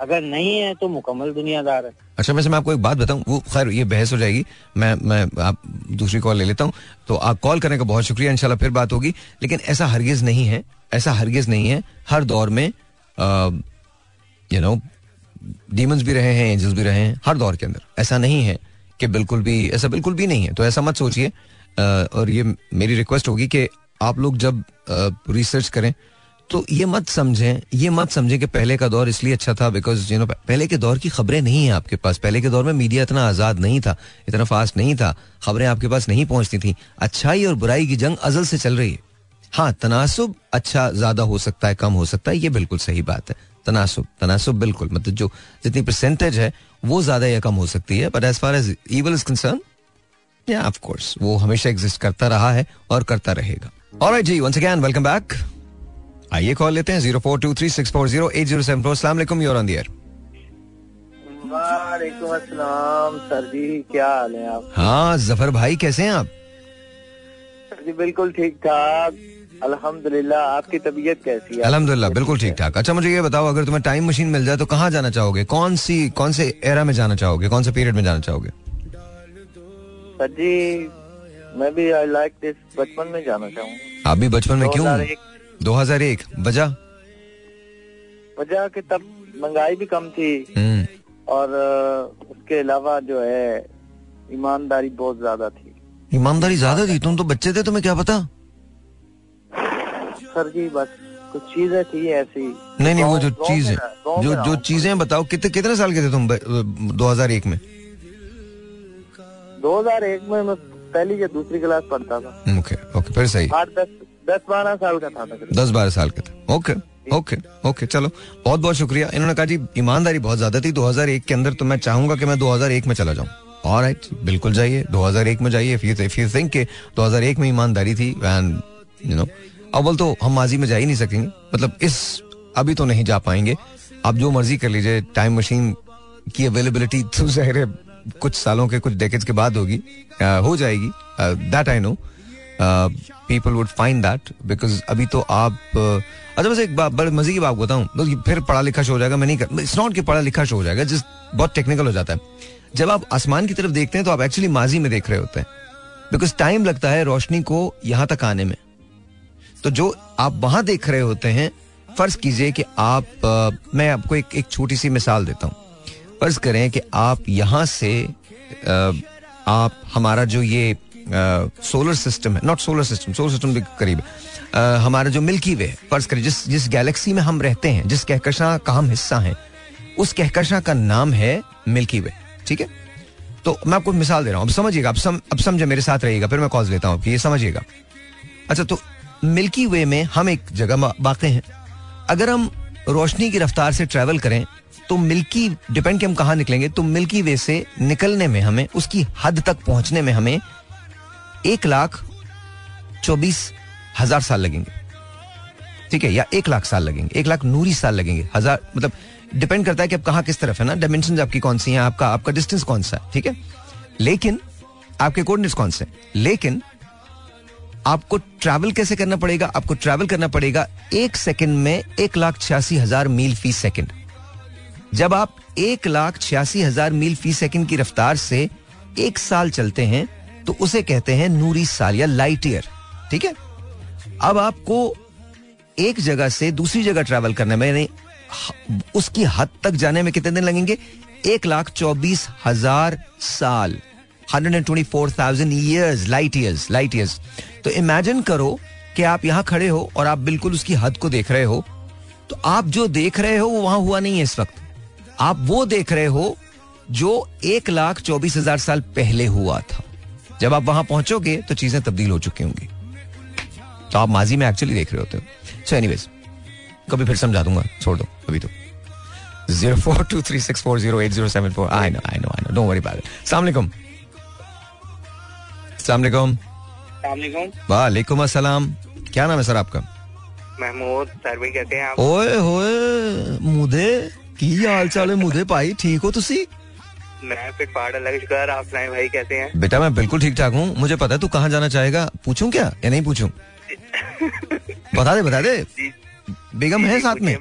Speaker 2: अगर नहीं है तो मुकम्मल दुनियादार है अच्छा वैसे मैं आपको एक बात बताऊं वो खैर ये बहस हो जाएगी मैं मैं आप दूसरी कॉल ले लेता हूं तो आप कॉल करने का बहुत शुक्रिया इंशाल्लाह फिर बात होगी लेकिन ऐसा हरगिज नहीं है ऐसा हरगिज नहीं है हर दौर में आ, यू नो डीमंस भी रहे हैं एंजल्स भी रहे हैं हर दौर के अंदर ऐसा नहीं है कि बिल्कुल भी ऐसा बिल्कुल भी नहीं है तो ऐसा मत सोचिए और ये मेरी रिक्वेस्ट होगी कि आप लोग जब रिसर्च करें तो ये मत समझें ये मत समझें कि पहले का दौर इसलिए अच्छा था बिकॉज यू नो पहले के दौर की खबरें नहीं है आपके पास पहले के दौर में मीडिया इतना आज़ाद नहीं था इतना फास्ट नहीं था खबरें आपके पास नहीं पहुंचती थी अच्छाई और बुराई की जंग अजल से चल रही है हाँ तनासब अच्छा ज़्यादा हो सकता है कम हो सकता है ये बिल्कुल सही बात है तनासुब तनासुब बिल्कुल मतलब जो जितनी परसेंटेज है वो ज्यादा या कम हो सकती है but as far as evil is concern या ऑफ कोर्स वो हमेशा एग्जिस्ट करता रहा है और करता रहेगा ऑलराइट जी वंस अगेन वेलकम बैक आइए कॉल लेते हैं 04236408074 अस्सलाम वालेकुम you are on the air वालेकुम अस्सलाम सर जी क्या हाल है आप हाँ जफर भाई कैसे हैं आप
Speaker 6: सर जी बिल्कुल ठीक ठाक अल्हम्दुलिल्लाह आपकी तबीयत कैसी है
Speaker 2: अल्हम्दुलिल्लाह बिल्कुल ठीक ठाक अच्छा मुझे ये बताओ अगर तुम्हें टाइम मशीन मिल जाए तो कहाँ जाना चाहोगे कौन सी
Speaker 6: कौन से एरा में जाना
Speaker 2: चाहोगे कौन से पीरियड
Speaker 6: में जाना चाहोगे सर जी मैं भी आई लाइक दिस बचपन में जाना चाहूँगा आप
Speaker 2: भी
Speaker 6: बचपन में क्यों दो हजार एक वजह वजह की तब महंगाई भी कम थी हम्म। और उसके अलावा जो है ईमानदारी बहुत ज्यादा थी
Speaker 2: ईमानदारी ज्यादा थी तुम तो बच्चे थे तुम्हें क्या पता सर जी बस कुछ चीजें थी ऐसी नहीं नहीं वो जो चीज है जो जो चीजें बताओ कितने कितने साल के थे तुम 2001 में 2001 में मैं पहली या दूसरी क्लास पढ़ता था ओके ओके फिर सही आठ हाँ, दस दस बारह साल का था दस बारह साल का था okay okay okay, okay okay, चलो बहुत बहुत शुक्रिया इन्होंने कहा जी ईमानदारी बहुत ज्यादा थी 2001 के अंदर तो मैं चाहूंगा कि मैं 2001 में चला जाऊं और बिल्कुल जाइए 2001 में जाइए फिर फिर थिंक के 2001 में ईमानदारी थी एंड यू नो अव्वल तो हम माजी में जा ही नहीं सकेंगे मतलब इस अभी तो नहीं जा पाएंगे आप जो मर्जी कर लीजिए टाइम मशीन की अवेलेबिलिटी तो जहर कुछ सालों के कुछ डेकेज के बाद होगी हो जाएगी that I know people would find that because अभी तो आप अच्छा बस एक बात बड़े मजे की बात बताऊँ तो मतलब फिर पढ़ा लिखा शो हो जाएगा मैं नहीं कर इट्स नॉट कि पढ़ा लिखा शो हो जाएगा जिस बहुत टेक्निकल हो जाता है जब आप आसमान की तरफ देखते हैं तो आप एक्चुअली माजी में देख रहे होते हैं बिकॉज टाइम लगता है रोशनी को यहाँ तक आने में तो जो आप वहां देख रहे होते हैं फर्ज कीजिए कि आप आ, मैं आपको एक एक छोटी सी मिसाल देता हूँ फर्ज करें कि आप यहाँ से आ, आप हमारा जो ये सोलर सिस्टम है not solar system solar system के करीब हमारा जो मिल्की वे है फर्ज करें जिस जिस गैलेक्सी में हम रहते हैं जिस कहकशा का हम हिस्सा हैं उस कहकशा का नाम है मिल्की वे ठीक है तो मैं आपको मिसाल दे रहा हूँ अब समझिएगा अब सम, अब समझे मेरे साथ रहिएगा फिर मैं कॉल लेता हूँ ये समझिएगा अच्छा तो मिल्की वे में हम एक जगह बाकी हैं अगर हम रोशनी की रफ्तार से ट्रैवल करें तो मिल्की डिपेंड कि हम कहाँ निकलेंगे तो मिल्की वे से निकलने में हमें उसकी हद तक पहुंचने में हमें एक लाख चौबीस हजार साल लगेंगे ठीक है या एक लाख साल लगेंगे एक लाख नूरी साल लगेंगे हजार मतलब डिपेंड करता है कि आप कहाँ किस तरफ है ना डायमेंशन आपकी कौन सी है आपका आपका डिस्टेंस कौन सा है ठीक है लेकिन आपके कोऑर्डिनेट्स कौन से लेकिन आपको ट्रैवल कैसे करना पड़ेगा आपको ट्रैवल करना पड़ेगा एक सेकंड में एक लाख छियासी हजार मील फी सेकंड जब आप एक लाख छियासी हजार मील फी सेकंड की रफ्तार से एक साल चलते हैं तो उसे कहते हैं नूरी साल या लाइट ईयर ठीक है अब आपको एक जगह से दूसरी जगह ट्रैवल करने में उसकी हद तक जाने में कितने दिन लगेंगे एक लाख चौबीस हजार साल hundred and twenty four thousand years light years light years तो इमेजिन करो कि आप यहां खड़े हो और आप बिल्कुल उसकी हद को देख रहे हो तो आप जो देख रहे हो वो वहां हुआ नहीं है इस वक्त आप वो देख रहे हो जो एक लाख चौबीस हजार साल पहले हुआ था जब आप वहां पहुंचोगे तो चीजें तब्दील हो चुकी होंगी तो आप माजी में एक्चुअली देख रहे होते हो सो एनी कभी फिर समझा दूंगा छोड़ दो अभी तो zero four two three six four zero eight zero seven four I know I know I know don't worry सलाम सलाम वालेकुम असलम क्या नाम है सर आपका
Speaker 3: महमूद सर भी कहते हैं आप ओए
Speaker 2: होए मुझे की हाल चाल है मुझे भाई ठीक हो तुसी मैं
Speaker 3: अलग आप भाई
Speaker 2: हैं बेटा मैं बिल्कुल ठीक ठाक हूँ मुझे पता है तू कहाँ जाना चाहेगा पूछूं क्या या नहीं पूछूं बता दे बता दे बेगम है साथ में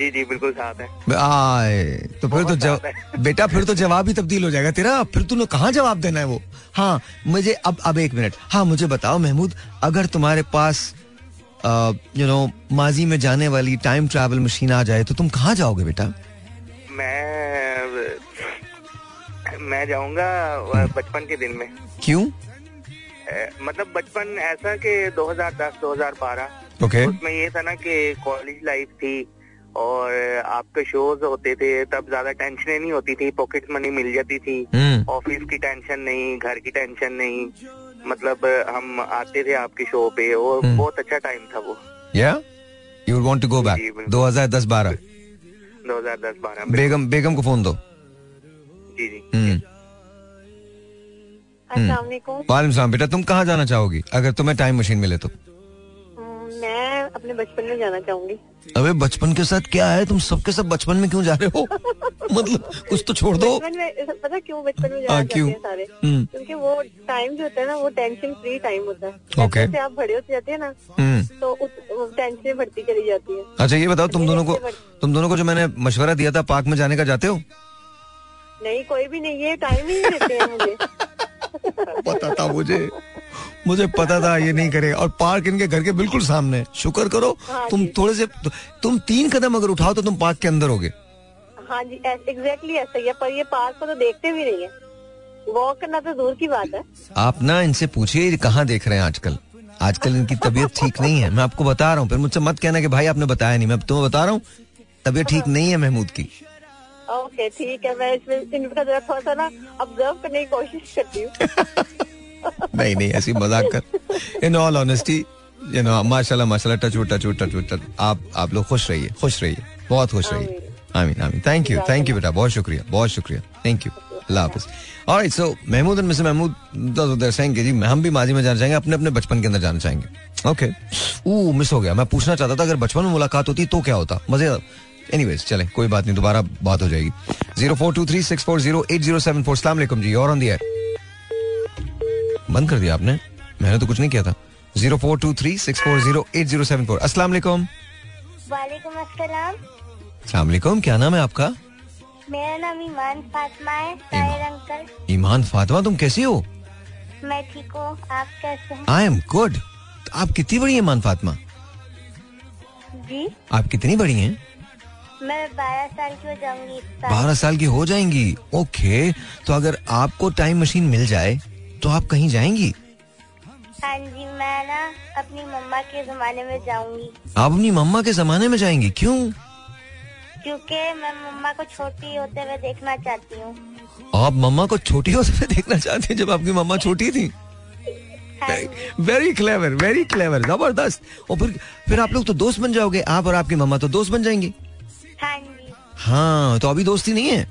Speaker 3: जी जी बिल्कुल साथ है
Speaker 2: आए तो फिर तो जवाब बेटा फिर तो जवाब ही तब्दील हो जाएगा तेरा फिर तूने कहा जवाब देना है वो हाँ मुझे अब अब एक मिनट हाँ मुझे बताओ महमूद अगर तुम्हारे पास यू नो माजी में जाने वाली टाइम ट्रैवल मशीन आ जाए तो तुम कहाँ जाओगे बेटा
Speaker 3: मैं मैं जाऊंगा हम्म। बचपन के दिन में
Speaker 2: क्यों
Speaker 3: मतलब बचपन ऐसा कि 2010 2012
Speaker 2: ओके okay.
Speaker 3: उसमें ये था ना कि कॉलेज लाइफ थी और आपके शोज होते थे तब ज्यादा टेंशन नहीं होती थी पॉकेट मनी मिल जाती थी ऑफिस हम्म। की टेंशन नहीं घर की टेंशन नहीं मतलब हम आते थे आपके शो पे और हम्म। बहुत अच्छा टाइम था वो
Speaker 2: या you want to go back 2010 12 2010 12 बेगम बेगम को फोन दो जी जी हम्म। वालेकुम बेटा तुम कहाँ जाना चाहोगी अगर तुम्हें टाइम मशीन मिले तो अपने बचपन में जाना चाहूंगी अबे बचपन के साथ क्या है तुम सबके सब बचपन में क्यों जा रहे हो मतलब कुछ तो छोड़ दो
Speaker 4: पता क्यों बचपन में जाना क्यों सारे हम्म। क्योंकि वो टाइम जो होता है ना वो टेंशन फ्री टाइम होता है
Speaker 2: ओके
Speaker 4: आप बड़े होते जाते हैं ना हम्म। तो टेंशन
Speaker 2: बढ़ती चली जाती है अच्छा ये बताओ तुम दोनों को तुम दोनों को जो मैंने मशवरा दिया था पार्क में जाने का जाते हो
Speaker 4: नहीं कोई भी नहीं ये टाइम ही नहीं देते हैं मुझे
Speaker 2: पता था मुझे मुझे पता था ये नहीं करे और पार्क इनके घर के बिल्कुल सामने शुक्र करो हाँ तुम थोड़े से तुम तीन कदम अगर उठाओ तो तुम पार्क के अंदर होगे
Speaker 4: हाँ जी एग्जैक्टली ऐसा ही है पर ये पार्क को तो देखते भी नहीं है वॉक करना तो दूर की बात है
Speaker 2: आप ना इनसे पूछिए कहाँ देख रहे हैं आजकल आजकल इनकी तबीयत ठीक नहीं है मैं आपको बता रहा हूँ फिर मुझसे मत कहना कि भाई आपने बताया नहीं मैं तुम्हें बता रहा हूँ तबीयत ठीक नहीं है महमूद की ओके ठीक है मैं
Speaker 4: इसमें थोड़ा सा ना ऑब्जर्व करने की कोशिश करती हूँ
Speaker 2: नहीं नहीं ऐसी मजाक कर in all honesty you know माशाल्लाह माशाल्लाह टच टच टच आप आप लोग खुश रहिए खुश रहिए बहुत खुश रहिए आमीन आमीन थैंक यू थैंक यू बेटा बहुत शुक्रिया बहुत शुक्रिया थैंक यू अल्लाह सो महमूद महमूद तो जी हम भी माजी में जाना चाहेंगे अपने अपने बचपन के अंदर जाना चाहेंगे ओके ओ मिस हो गया मैं पूछना चाहता था अगर बचपन में मुलाकात होती तो क्या होता मजे एनी वेज चले कोई बात नहीं दोबारा बात हो जाएगी zero four two three six four zero eight zero seven four सलाम जी और ऑन एयर बंद कर दिया आपने मैंने तो कुछ नहीं किया था zero four two three six four zero eight zero seven four असलाम वालेकुम क्या नाम है
Speaker 4: आपका मेरा नाम ईमान फातिमा है ताहिर
Speaker 2: अंकल ईमान फातिमा तुम कैसी हो
Speaker 4: मैं ठीक हूँ आप कैसे
Speaker 2: आई एम गुड आप कितनी बड़ी ईमान फातिमा
Speaker 4: जी
Speaker 2: आप कितनी बड़ी हैं
Speaker 4: मैं बारह साल की हो जाऊंगी
Speaker 2: बारह साल की हो जाएंगी ओके तो अगर आपको टाइम मशीन मिल जाए तो आप कहीं जाएंगी
Speaker 4: हाँ जी मैं ना अपनी मम्मा के जमाने में जाऊंगी
Speaker 2: आप अपनी मम्मा के जमाने में जाएंगी क्यों
Speaker 4: क्योंकि मैं मम्मा को छोटी होते हुए देखना चाहती हूँ
Speaker 2: आप मम्मा को छोटी होते हुए देखना चाहती हैं जब आपकी मम्मा छोटी थी वेरी क्लेवर वेरी क्लेवर जबरदस्त और फिर फिर आप लोग तो दोस्त बन जाओगे आप और आपकी मम्मा तो दोस्त बन जाएंगे हाँ, हाँ तो अभी दोस्ती नहीं है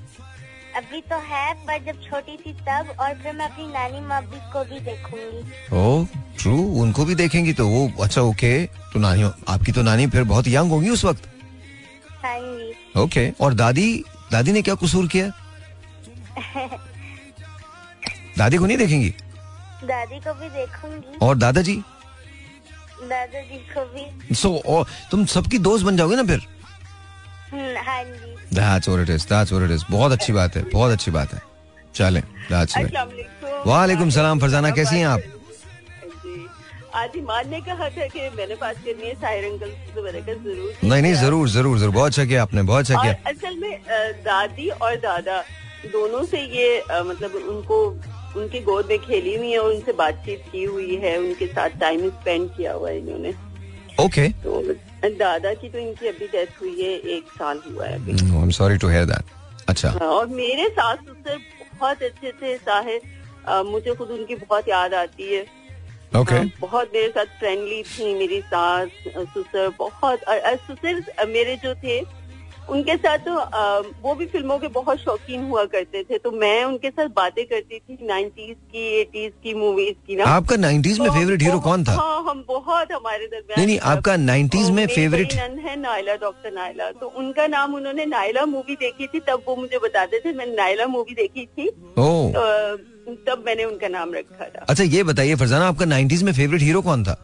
Speaker 4: अभी तो है पर जब छोटी थी तब और फिर मैं अपनी नानी मम्मी को भी देखूंगी
Speaker 2: ओ ट्रू उनको भी देखेंगी तो वो अच्छा ओके तो नानी आपकी तो नानी फिर बहुत यंग होगी उस वक्त ओके हाँ और दादी दादी ने क्या कसूर किया दादी को नहीं देखेंगी
Speaker 4: दादी को भी देखूंगी
Speaker 2: और दादाजी
Speaker 4: दादाजी को
Speaker 2: भी सो so, तुम सबकी दोस्त बन जाओगे ना फिर हाँ that's what it is. That's what it is. बहुत अच्छी बात है बहुत अच्छी बात है चलें वालेकुम सलाम फरजाना कैसी हैं आप
Speaker 3: आज कहा था कि मैंने बात करनी है साहिर अंकल से तो मैंने कहा जरूर नहीं नहीं जरूर जरूर
Speaker 2: जरूर
Speaker 3: बहुत अच्छा किया आपने बहुत
Speaker 2: अच्छा किया असल
Speaker 3: में दादी और दादा दोनों से ये मतलब उनको उनकी गोद में खेली हुई है उनसे बातचीत की हुई है उनके साथ टाइम
Speaker 2: स्पेंड किया हुआ है इन्होंने ओके तो
Speaker 3: दादा की तो इनकी अभी डेथ हुई है एक साल हुआ है
Speaker 2: I am
Speaker 3: sorry to
Speaker 2: hear
Speaker 3: that अच्छा हाँ, और मेरे सास ससुर बहुत अच्छे थे साहे मुझे खुद उनकी बहुत याद आती है
Speaker 2: ओके हाँ,
Speaker 3: बहुत मेरे साथ फ्रेंडली थी मेरी सास ससुर बहुत ससुर मेरे जो थे उनके साथ तो वो भी फिल्मों के बहुत शौकीन हुआ करते थे तो मैं उनके साथ बातें करती थी नाइन्टीज की एटीज की मूवीज की ना
Speaker 2: आपका नाइन्टीज में फेवरेट तो हीरो कौन था हाँ
Speaker 3: हम बहुत हमारे
Speaker 2: दरमियान नहीं, नहीं आपका नाइन्टीज तो में
Speaker 3: फेवरेट है नायला डॉक्टर नायला तो उनका नाम उन्होंने नायला मूवी देखी थी तब वो मुझे बताते थे मैंने नायला मूवी देखी थी तब मैंने उनका नाम रखा
Speaker 2: था अच्छा ये बताइए फरजाना आपका नाइन्टीज में फेवरेट हीरो कौन था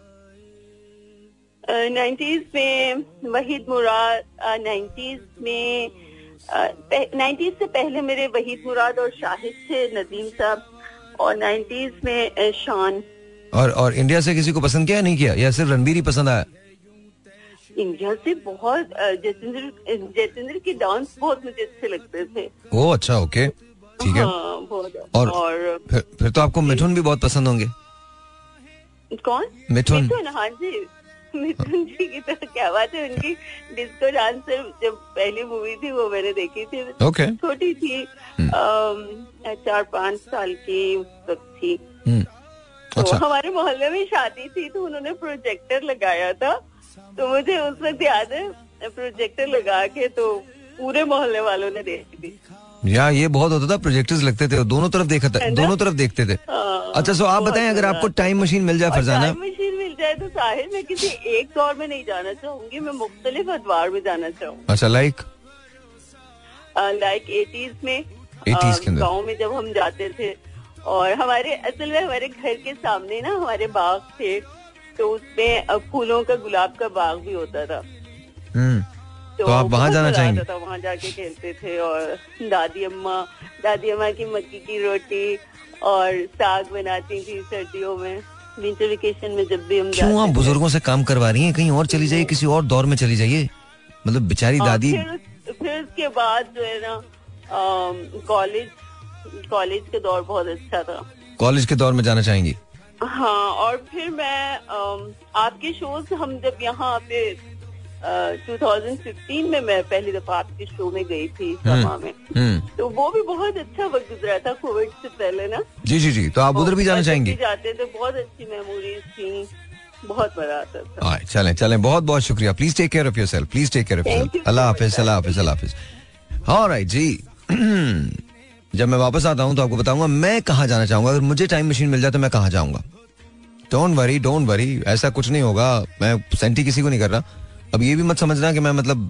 Speaker 3: नाइन्टीज में वहीद मुराद नाइन्टीज में नाइन्टीज से पहले मेरे वहीद मुराद और शाहिद थे नदीम साहब और नाइन्टीज में शान
Speaker 2: और और इंडिया से किसी को पसंद किया नहीं किया या सिर्फ रणबीर ही पसंद आया
Speaker 3: इंडिया से बहुत जतेंद्र जतेंद्र के डांस बहुत मुझे अच्छे लगते थे
Speaker 2: ओ अच्छा ओके ठीक है हाँ, अच्छा। और, और फिर, फिर तो आपको मिठुन भी बहुत पसंद होंगे
Speaker 3: कौन मिठुन, मिठुन हाँ जी मिथुन जी की तो क्या बात है उनकी डिस्को डांसर जब पहली मूवी थी वो मैंने देखी थी
Speaker 2: okay.
Speaker 3: छोटी थी आ, hmm. चार पाँच साल की उस वक्त थी
Speaker 2: hmm. तो अच्छा।
Speaker 3: हमारे मोहल्ले में शादी थी तो उन्होंने प्रोजेक्टर लगाया था तो मुझे उस वक्त याद है प्रोजेक्टर लगा के तो पूरे मोहल्ले वालों ने देखी थी
Speaker 2: यहाँ ये बहुत होता था प्रोजेक्टर्स लगते थे दोनों तरफ देखा था दोनों तरफ देखते थे हाँ, अच्छा सो आप बताएं अगर आपको टाइम मशीन मिल जाए फरजाना
Speaker 3: जाए तो साहिल मैं किसी एक दौर में नहीं जाना चाहूंगी मैं मुख्तलिफ अदवार में जाना चाहूंगी अच्छा
Speaker 2: लाइक
Speaker 3: लाइक एटीज में गाँव में जब हम जाते थे और हमारे असल में हमारे घर के सामने ना हमारे बाग थे तो उसमें फूलों का गुलाब का बाग भी होता था हम्म,
Speaker 2: तो, तो
Speaker 3: आप वहाँ जाना चाहेंगे वहाँ जाके खेलते थे और दादी अम्मा दादी अम्मा की मक्की की रोटी और साग बनाती थी सर्दियों में विंटर वेकेशन में जब भी हम
Speaker 2: क्यों
Speaker 3: आप
Speaker 2: बुजुर्गों से काम करवा रही हैं कहीं और चली जाइए किसी और दौर में चली जाइए मतलब बेचारी हाँ,
Speaker 3: दादी फिर उसके बाद जो है ना कॉलेज
Speaker 2: कॉलेज के दौर बहुत अच्छा था कॉलेज के दौर में जाना चाहेंगी
Speaker 3: हाँ और फिर मैं आपके शोज हम जब यहाँ पे 2015 में मैं पहली दफा आपके शो में गई थी हम्म, में हम्म। तो वो भी बहुत अच्छा वक्त गुजरा था कोविड से पहले ना
Speaker 2: जी जी जी तो आप उधर भी जाना चाहेंगे जाते तो बहुत अच्छी मेमोरीज थी बहुत मजा आता था चलें चलें बहुत बहुत शुक्रिया please take care of yourself please take care of your अल्लाह हाफिज अल्लाह हाफिज अल्लाह हाफिज राइट जी जब मैं वापस आता हूँ तो आपको बताऊंगा मैं कहाँ जाना चाहूंगा अगर मुझे टाइम मशीन मिल जाए तो मैं कहाँ जाऊंगा डोंट वरी डोंट वरी ऐसा कुछ नहीं होगा मैं सेंटी किसी को नहीं कर रहा अब ये भी मत समझना कि मैं मतलब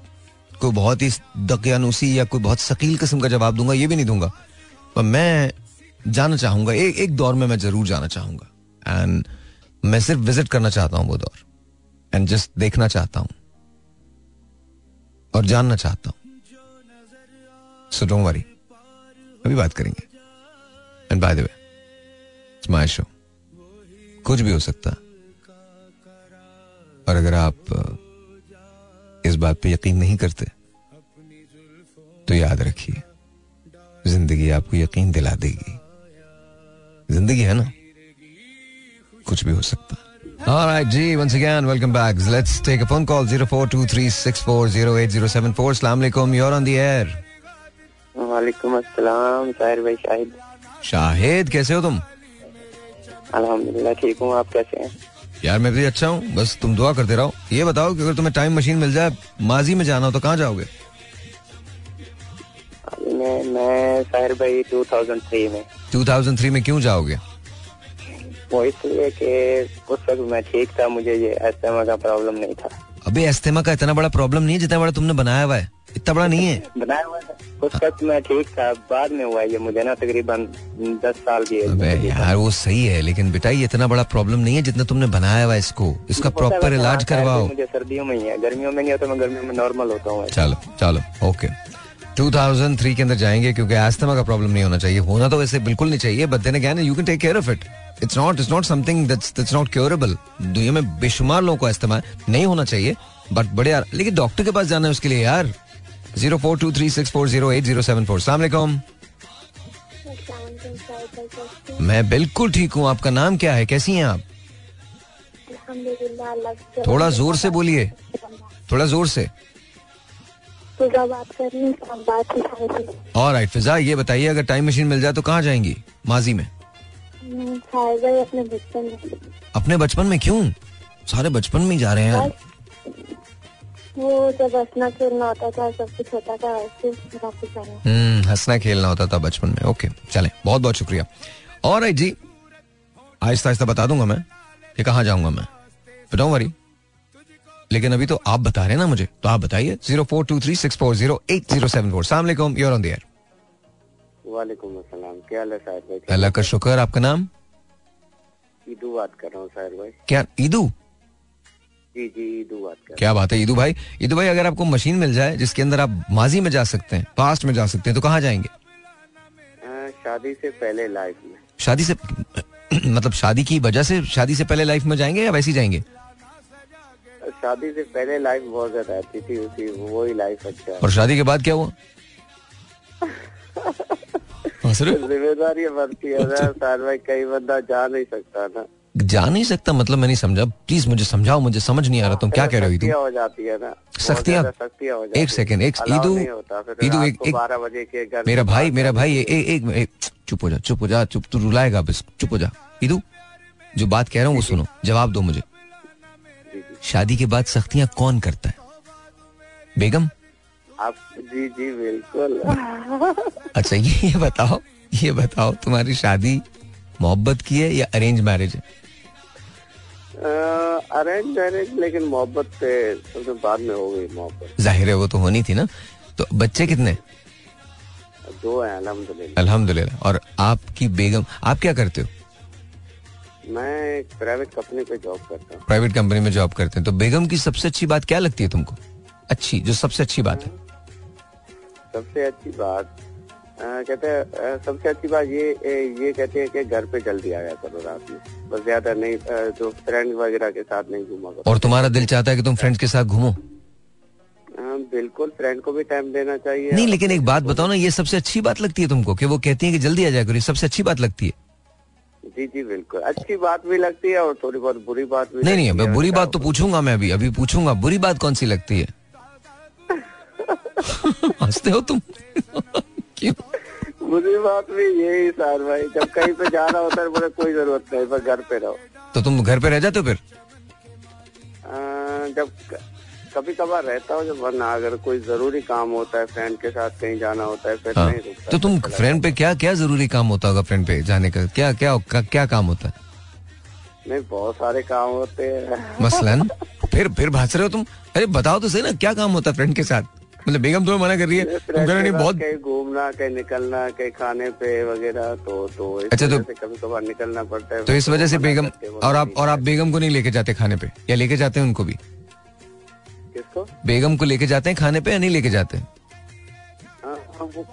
Speaker 2: कोई बहुत ही दकियानुसी या कोई बहुत शकील किस्म का जवाब दूंगा ये भी नहीं दूंगा पर मैं जाना चाहूंगा एक एक दौर में मैं जरूर जाना चाहूंगा एंड मैं सिर्फ विजिट करना चाहता हूँ वो दौर एंड जस्ट देखना चाहता हूं और जानना चाहता हूं सो डोंट वरी अभी बात करेंगे and by the way my show कुछ भी हो सकता और अगर आप इस बात पे यकीन नहीं करते तो याद रखिए जिंदगी आपको यकीन दिला देगी जिंदगी है ना कुछ भी हो सकता All right, ji once again, welcome back. Let's take a phone call Zero zero zero four four two three six eight seven four. Salaam alaikum, you're
Speaker 5: on the air. Waalaikum assalam. Sahir bhai Shahid.
Speaker 2: Shahid, कैसे हो तुम? Alhamdulillah, ठीक हूँ, आप कैसे हैं? यार मैं भी अच्छा हूँ बस तुम दुआ करते रहो ये बताओ कि अगर तुम्हें टाइम मशीन मिल जाए माजी में जाना हो तो कहाँ जाओगे
Speaker 5: मैं मैं साहिर भाई 2003 में
Speaker 2: 2003 में क्यों जाओगे
Speaker 5: वो इसलिए कि उस वक्त मैं ठीक था मुझे ये अस्थमा का प्रॉब्लम नहीं था
Speaker 2: अभी अस्थमा का इतना बड़ा प्रॉब्लम नहीं है जितना बड़ा तुमने बनाया हुआ है इतना बड़ा नहीं है
Speaker 5: बनाया हुआ था उस वक्त ठीक था बाद में हुआ ये मुझे ना तकरीबन दस
Speaker 2: साल की यार वो सही है लेकिन बेटा ये इतना बड़ा प्रॉब्लम नहीं है जितना तुमने बनाया हुआ इसको इसका प्रॉपर इलाज करवाओ मुझे सर्दियों में ही है गर्मियों
Speaker 5: में नहीं तो मैं गर्मियों में नॉर्मल होता हूँ
Speaker 2: चलो चलो ओके 2003 के अंदर जाएंगे क्योंकि आस्थमा का प्रॉब्लम नहीं होना चाहिए होना तो वैसे बिल्कुल नहीं चाहिए but then again you can take care of it it's not it's not something that's that's not curable दुनिया में बेशुमार लोगों को आस्थमा नहीं होना चाहिए बट बड़े यार लेकिन डॉक्टर के पास जाना है उसके लिए यार zero four two three six four zero eight zero seven four मैं बिल्कुल ठीक हूँ आपका नाम क्या है कैसी हैं आप थोड़ा जोर से बोलिए थोड़ा जोर से और राइट फिजा ये बताइए अगर टाइम मशीन मिल जाए तो कहाँ जाएंगी माजी
Speaker 4: में अपने
Speaker 2: बचपन में अपने बचपन में क्यों सारे बचपन में जा रहे हैं वो जब हंसना
Speaker 4: खेलना होता था सब कुछ होता था हम्म हंसना खेलना होता था बचपन में ओके चले बहुत बहुत शुक्रिया और आई जी आहिस्ता आहिस्ता बता दूंगा मैं कि कहाँ जाऊंगा मैं बताऊँ वरी लेकिन अभी तो आप बता रहे हैं ना मुझे तो आप बताइए zero four two three six four zero eight zero seven four सलाम योर ऑन दर वालेकुम अस्सलाम क्या हाल है साहिर भाई अल्लाह का शुक्र आपका नाम ईदू बात कर रहा हूँ साहिर भाई क्या ईदू जी जी ईदू बात कर क्या बात है ईदू भाई ईदू भाई अगर आपको मशीन मिल जाए जिसके अंदर आप माजी में जा सकते हैं पास्ट में जा सकते हैं तो कहाँ जाएंगे शादी से पहले लाइफ में शादी से मतलब शादी की वजह से शादी से पहले लाइफ में जाएंगे या वैसे ही जाएंगे शादी से पहले लाइफ बहुत ज्यादा अच्छी थी उसी वो ही लाइफ अच्छा और शादी के बाद क्या हुआ हाँ, जिम्मेदारी बनती है ना साल में कई बंदा जा नहीं सकता ना जा नहीं सकता मतलब मैं नहीं समझा प्लीज मुझे समझाओ मुझे समझ नहीं आ रहा तुम क्या कह रहे हो ईदू हो जाती है ना एक सेकेंड एक ईदू ईदू एक बजे के मेरा भाई मेरा भाई एक चुप हो जा चुप हो जा चुप तू रुलाएगा बस चुप हो जा ईदू जो बात कह रहा हूँ वो सुनो जवाब दो मुझे शादी के बाद सख्तियाँ कौन करता है बेगम आप जी जी बिल्कुल अच्छा ये बताओ ये बताओ तुम्हारी शादी मोहब्बत की है या अरेंज मैरिज है अरेंज मैरिज लेकिन मोहब्बत से सबसे बाद में हो गई मोहब्बत जाहिर है वो तो होनी थी ना तो बच्चे कितने दो है अल्हम्दुलिल्लाह अल्हम्दुलिल्लाह और आपकी बेगम आप क्या करते हो मैं एक प्राइवेट कंपनी पे जॉब करता हूँ प्राइवेट कंपनी में जॉब करते हैं तो बेगम की सबसे अच्छी बात क्या लगती है तुमको अच्छी जो सबसे अच्छी बात है सबसे अच्छी बात कहते हैं सबसे अच्छी बात ये ये कहते हैं कि घर पे जल्दी आया करो रात में बस ज्यादा नहीं जो फ्रेंड वगैरह के साथ नहीं घूमा करो और तुम्हारा दिल चाहता है कि तुम फ्रेंड्स के साथ घूमो बिल्कुल फ्रेंड को भी टाइम देना चाहिए नहीं लेकिन एक बात बताओ ना ये सबसे अच्छी बात लगती है तुमको कि वो कहती है कि जल्दी आ जाए करो सबसे अच्छी बात लगती है जी जी बिल्कुल अच्छी बात भी लगती है और थोड़ी बहुत बुरी बात भी नहीं नहीं बुरी बात तो पूछूंगा मैं अभी अभी पूछूंगा बुरी बात कौन सी लगती है हंसते हो तुम क्यों बुरी बात भी यही सार भाई जब कहीं पे जाना होता है बोले कोई जरूरत नहीं पर घर पे रहो तो तुम घर पे रह जाते हो फिर जब कभी कभार रहता हो जब वरना अगर कोई जरूरी काम होता है फ्रेंड के साथ कहीं जाना होता है फिर हाँ। नहीं रुकता तो तुम फ्रेंड पे क्या क्या जरूरी काम होता होगा फ्रेंड पे जाने का क्या क्या क्या, क्या काम होता है नहीं बहुत सारे काम होते हैं मसलन फिर फिर भाज रहे हो तुम अरे बताओ तो सही ना क्या काम होता है फ्रेंड के साथ मतलब बेगम तुम्हें मना कर रही है तुम कह रहे बहुत घूमना कहीं निकलना कहीं खाने पे वगैरह तो तो अच्छा तो कभी कभार निकलना पड़ता है तो इस वजह से बेगम और आप और आप बेगम को नहीं लेके जाते खाने पे या लेके जाते हैं उनको भी किसको बेगम को लेके जाते हैं खाने पे या नहीं लेके जाते हैं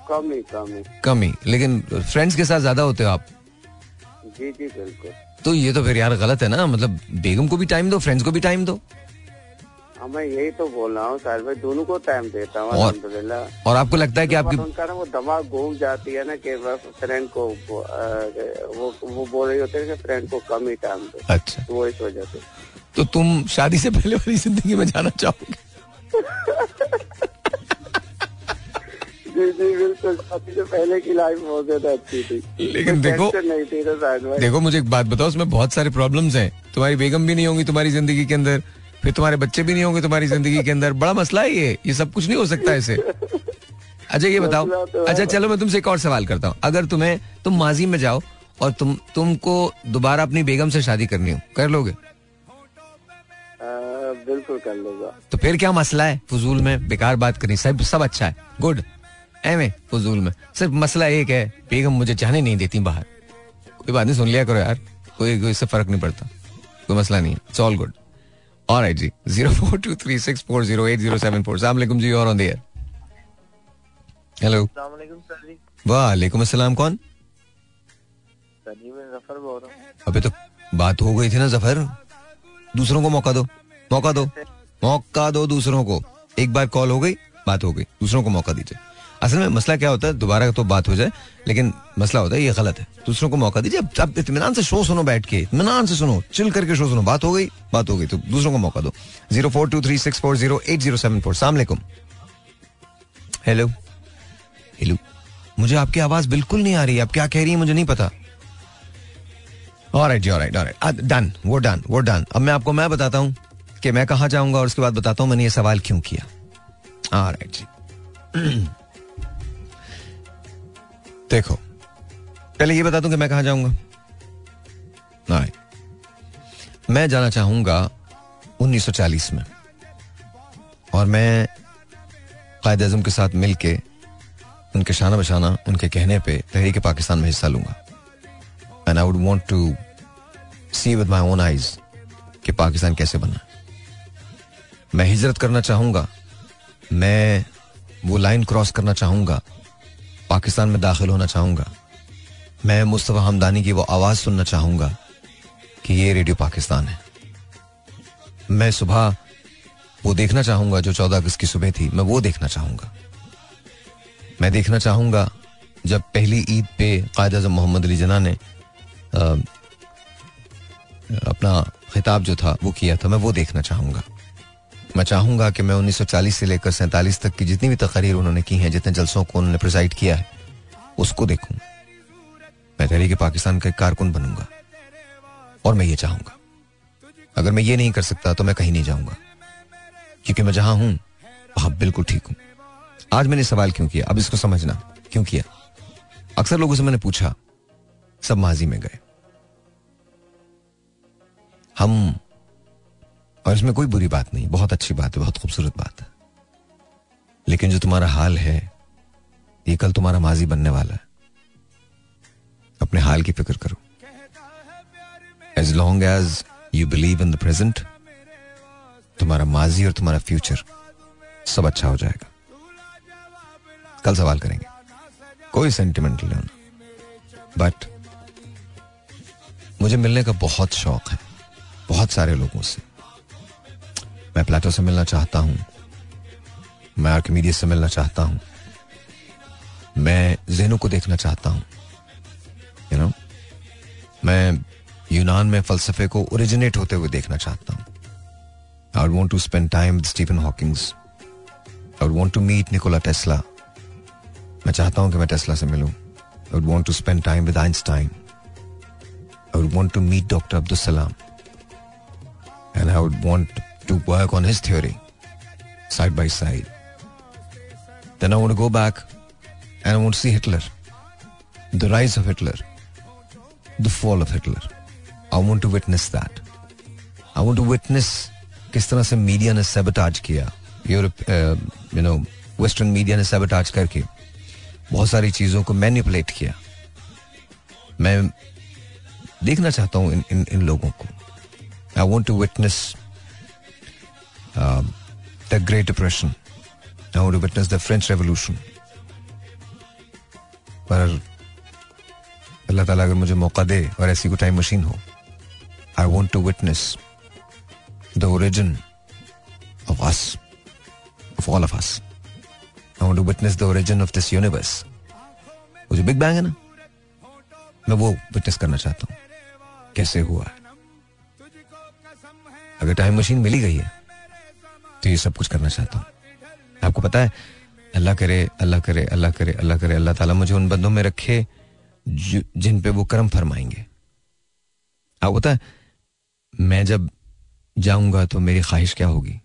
Speaker 4: कम ही कम ही लेकिन फ्रेंड्स के साथ ज्यादा होते हो आप जी जी बिल्कुल तो ये तो फिर यार गलत है ना मतलब बेगम को भी टाइम दो फ्रेंड्स को भी टाइम दो हाँ, मैं यही तो बोल रहा हूँ साहिर भाई दोनों को टाइम देता हूँ अलहमदुल्ला और आपको लगता है कि आपकी ना वो दिमाग घूम जाती है ना कि फ्रेंड को वो वो बोल रही होते हैं कि फ्रेंड को कम ही टाइम दो अच्छा तो वो इस वजह से तो तुम शादी से पहले वाली जिंदगी में जाना चाहोगे जी जी बिल्कुल पहले की लाइफ बहुत ज्यादा अच्छी थी लेकिन देखो नहीं थी देखो मुझे एक बात बताओ उसमें बहुत सारे प्रॉब्लम्स हैं तुम्हारी बेगम भी नहीं होंगी तुम्हारी जिंदगी के अंदर फिर तुम्हारे बच्चे भी नहीं होंगे तुम्हारी जिंदगी के अंदर बड़ा मसला है ये ये सब कुछ नहीं हो सकता इसे अच्छा ये बताओ तो अच्छा चलो मैं तुमसे एक और सवाल करता हूँ अगर तुम्हें तुम माजी में जाओ और तुम तुमको दोबारा अपनी बेगम से शादी करनी हो कर लोगे बिल्कुल कर लूंगा तो फिर क्या मसला है फजूल में बेकार बात करनी सब सब अच्छा है गुड एम फजूल में सिर्फ मसला एक है बेगम मुझे जाने नहीं देती बाहर कोई बात नहीं सुन लिया करो यार कोई कोई इससे फर्क नहीं पड़ता कोई मसला नहीं इट्स ऑल गुड और आई जी zero four two three six four zero eight zero seven four सलाम जी और ऑन हेलो वालेकुम असलम कौन जफर बोल रहा अबे तो बात हो गई थी ना जफर दूसरों को मौका दो मौका दो मौका दो दूसरों को एक बार कॉल हो गई बात हो गई दूसरों को मौका दीजिए असल में मसला क्या होता है दोबारा तो बात हो जाए लेकिन मसला होता है ये गलत है दूसरों को मौका दीजिए अब इतमान से शो सुनो बैठ के इतमान से सुनो चिल करके शो सुनो बात हो गई बात हो गई तो दूसरों को मौका दो zero four two three six four zero eight zero seven four सलामकुम हेलो हेलो मुझे आपकी आवाज बिल्कुल नहीं आ रही आप क्या कह रही है मुझे नहीं पता राइट जी राइट राइट डन वो डन वो डन अब मैं आपको मैं बताता हूँ कि मैं कहा जाऊंगा और उसके बाद बताता हूँ मैंने ये सवाल क्यों किया राइट जी देखो पहले ये बता दूं कि मैं कहा जाऊंगा मैं जाना चाहूंगा 1940 में और मैं कायद अजम के साथ मिलके उनके शाना बशाना उनके कहने पे तहरीक पाकिस्तान में हिस्सा लूंगा and I would want to see with my own eyes कि पाकिस्तान कैसे बना मैं हिजरत करना चाहूंगा मैं वो लाइन क्रॉस करना चाहूंगा पाकिस्तान में दाखिल होना चाहूंगा मैं मुस्तफ़ा हमदानी की वो आवाज़ सुनना चाहूंगा कि ये रेडियो पाकिस्तान है मैं सुबह वो देखना चाहूंगा जो चौदह अगस्त की सुबह थी मैं वो देखना चाहूंगा मैं देखना चाहूंगा जब पहली ईद पे कायद अजम मोहम्मद अली जना ने आ, अपना खिताब जो था वो किया था मैं वो देखना चाहूंगा मैं चाहूंगा कि मैं 1940 से लेकर सैंतालीस तक की जितनी भी तकरीर उन्होंने की है जितने जलसों को उन्होंने प्रिजाइड किया है उसको देखूँ मैं तहरीक पाकिस्तान का एक कारकुन बनूंगा और मैं ये चाहूंगा अगर मैं ये नहीं कर सकता तो मैं कहीं नहीं जाऊंगा क्योंकि मैं जहां हूं वहां बिल्कुल ठीक हूं आज मैंने सवाल क्यों किया अब इसको समझना क्यों किया अक्सर लोगों से मैंने पूछा सब माजी में गए हम और इसमें कोई बुरी बात नहीं बहुत अच्छी बात है बहुत खूबसूरत बात है लेकिन जो तुम्हारा हाल है ये कल तुम्हारा माजी बनने वाला है अपने हाल की फिक्र करो as long as you believe in the present तुम्हारा माजी और तुम्हारा फ्यूचर सब अच्छा हो जाएगा कल सवाल करेंगे कोई सेंटिमेंटल नहीं होना बट मुझे मिलने का बहुत शौक है बहुत सारे लोगों से मैं प्लेटो से मिलना चाहता हूं मैं आर्कमीडियस से मिलना चाहता हूं मैं जेनो को देखना चाहता हूं यू नो मैं यूनान में फलसफे को ओरिजिनेट होते हुए देखना चाहता हूं I want to spend time with Stephen Hawkings I want to meet Nikola Tesla मैं चाहता हूं कि मैं टेस्ला से मिलूं I want to spend time with Einstein I want to meet doctor Abdul Salam and I want to work on his theory side by side. Then I want to go back and I want to see Hitler, the rise of Hitler, the fall of Hitler. I want to witness that. I want to witness किस तरह से media ने sabotage किया Europe you know western media ने sabotage करके बहुत सारी चीज़ों को मैनिपुलेट किया मैं देखना चाहता हूँ इन इन इन लोगों को I want to witness the great depression how witness the French revolution पर अल्लाह ताला अगर मुझे मौका दे और ऐसी कोई टाइम मशीन हो I want to witness the origin of us of all of us I want to witness the origin of this universe वो जो बिग बैंग है ना मैं वो विटनेस करना चाहता हूँ कैसे हुआ अगर टाइम मशीन मिली गई है तो ये सब कुछ करना चाहता हूँ आपको पता है अल्लाह करे अल्लाह करे अल्लाह करे अल्लाह करे अल्लाह ताला मुझे उन बंदों में रखे जिन पे वो कर्म फरमाएंगे आपको पता है मैं जब जाऊंगा तो मेरी ख्वाहिश क्या होगी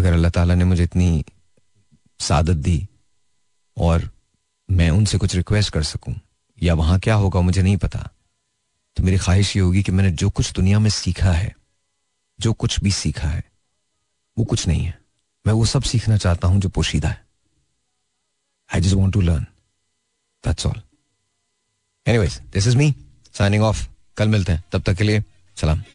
Speaker 4: अगर अल्लाह ताला ने मुझे इतनी सादत दी और मैं उनसे कुछ रिक्वेस्ट कर सकूं या वहां क्या होगा मुझे नहीं पता तो मेरी ख्वाहिश ये होगी कि मैंने जो कुछ दुनिया में सीखा है जो कुछ भी सीखा है वो कुछ नहीं है मैं वो सब सीखना चाहता हूं जो पोशीदा है I just want to learn that's all anyways this is me signing off कल मिलते हैं तब तक के लिए सलाम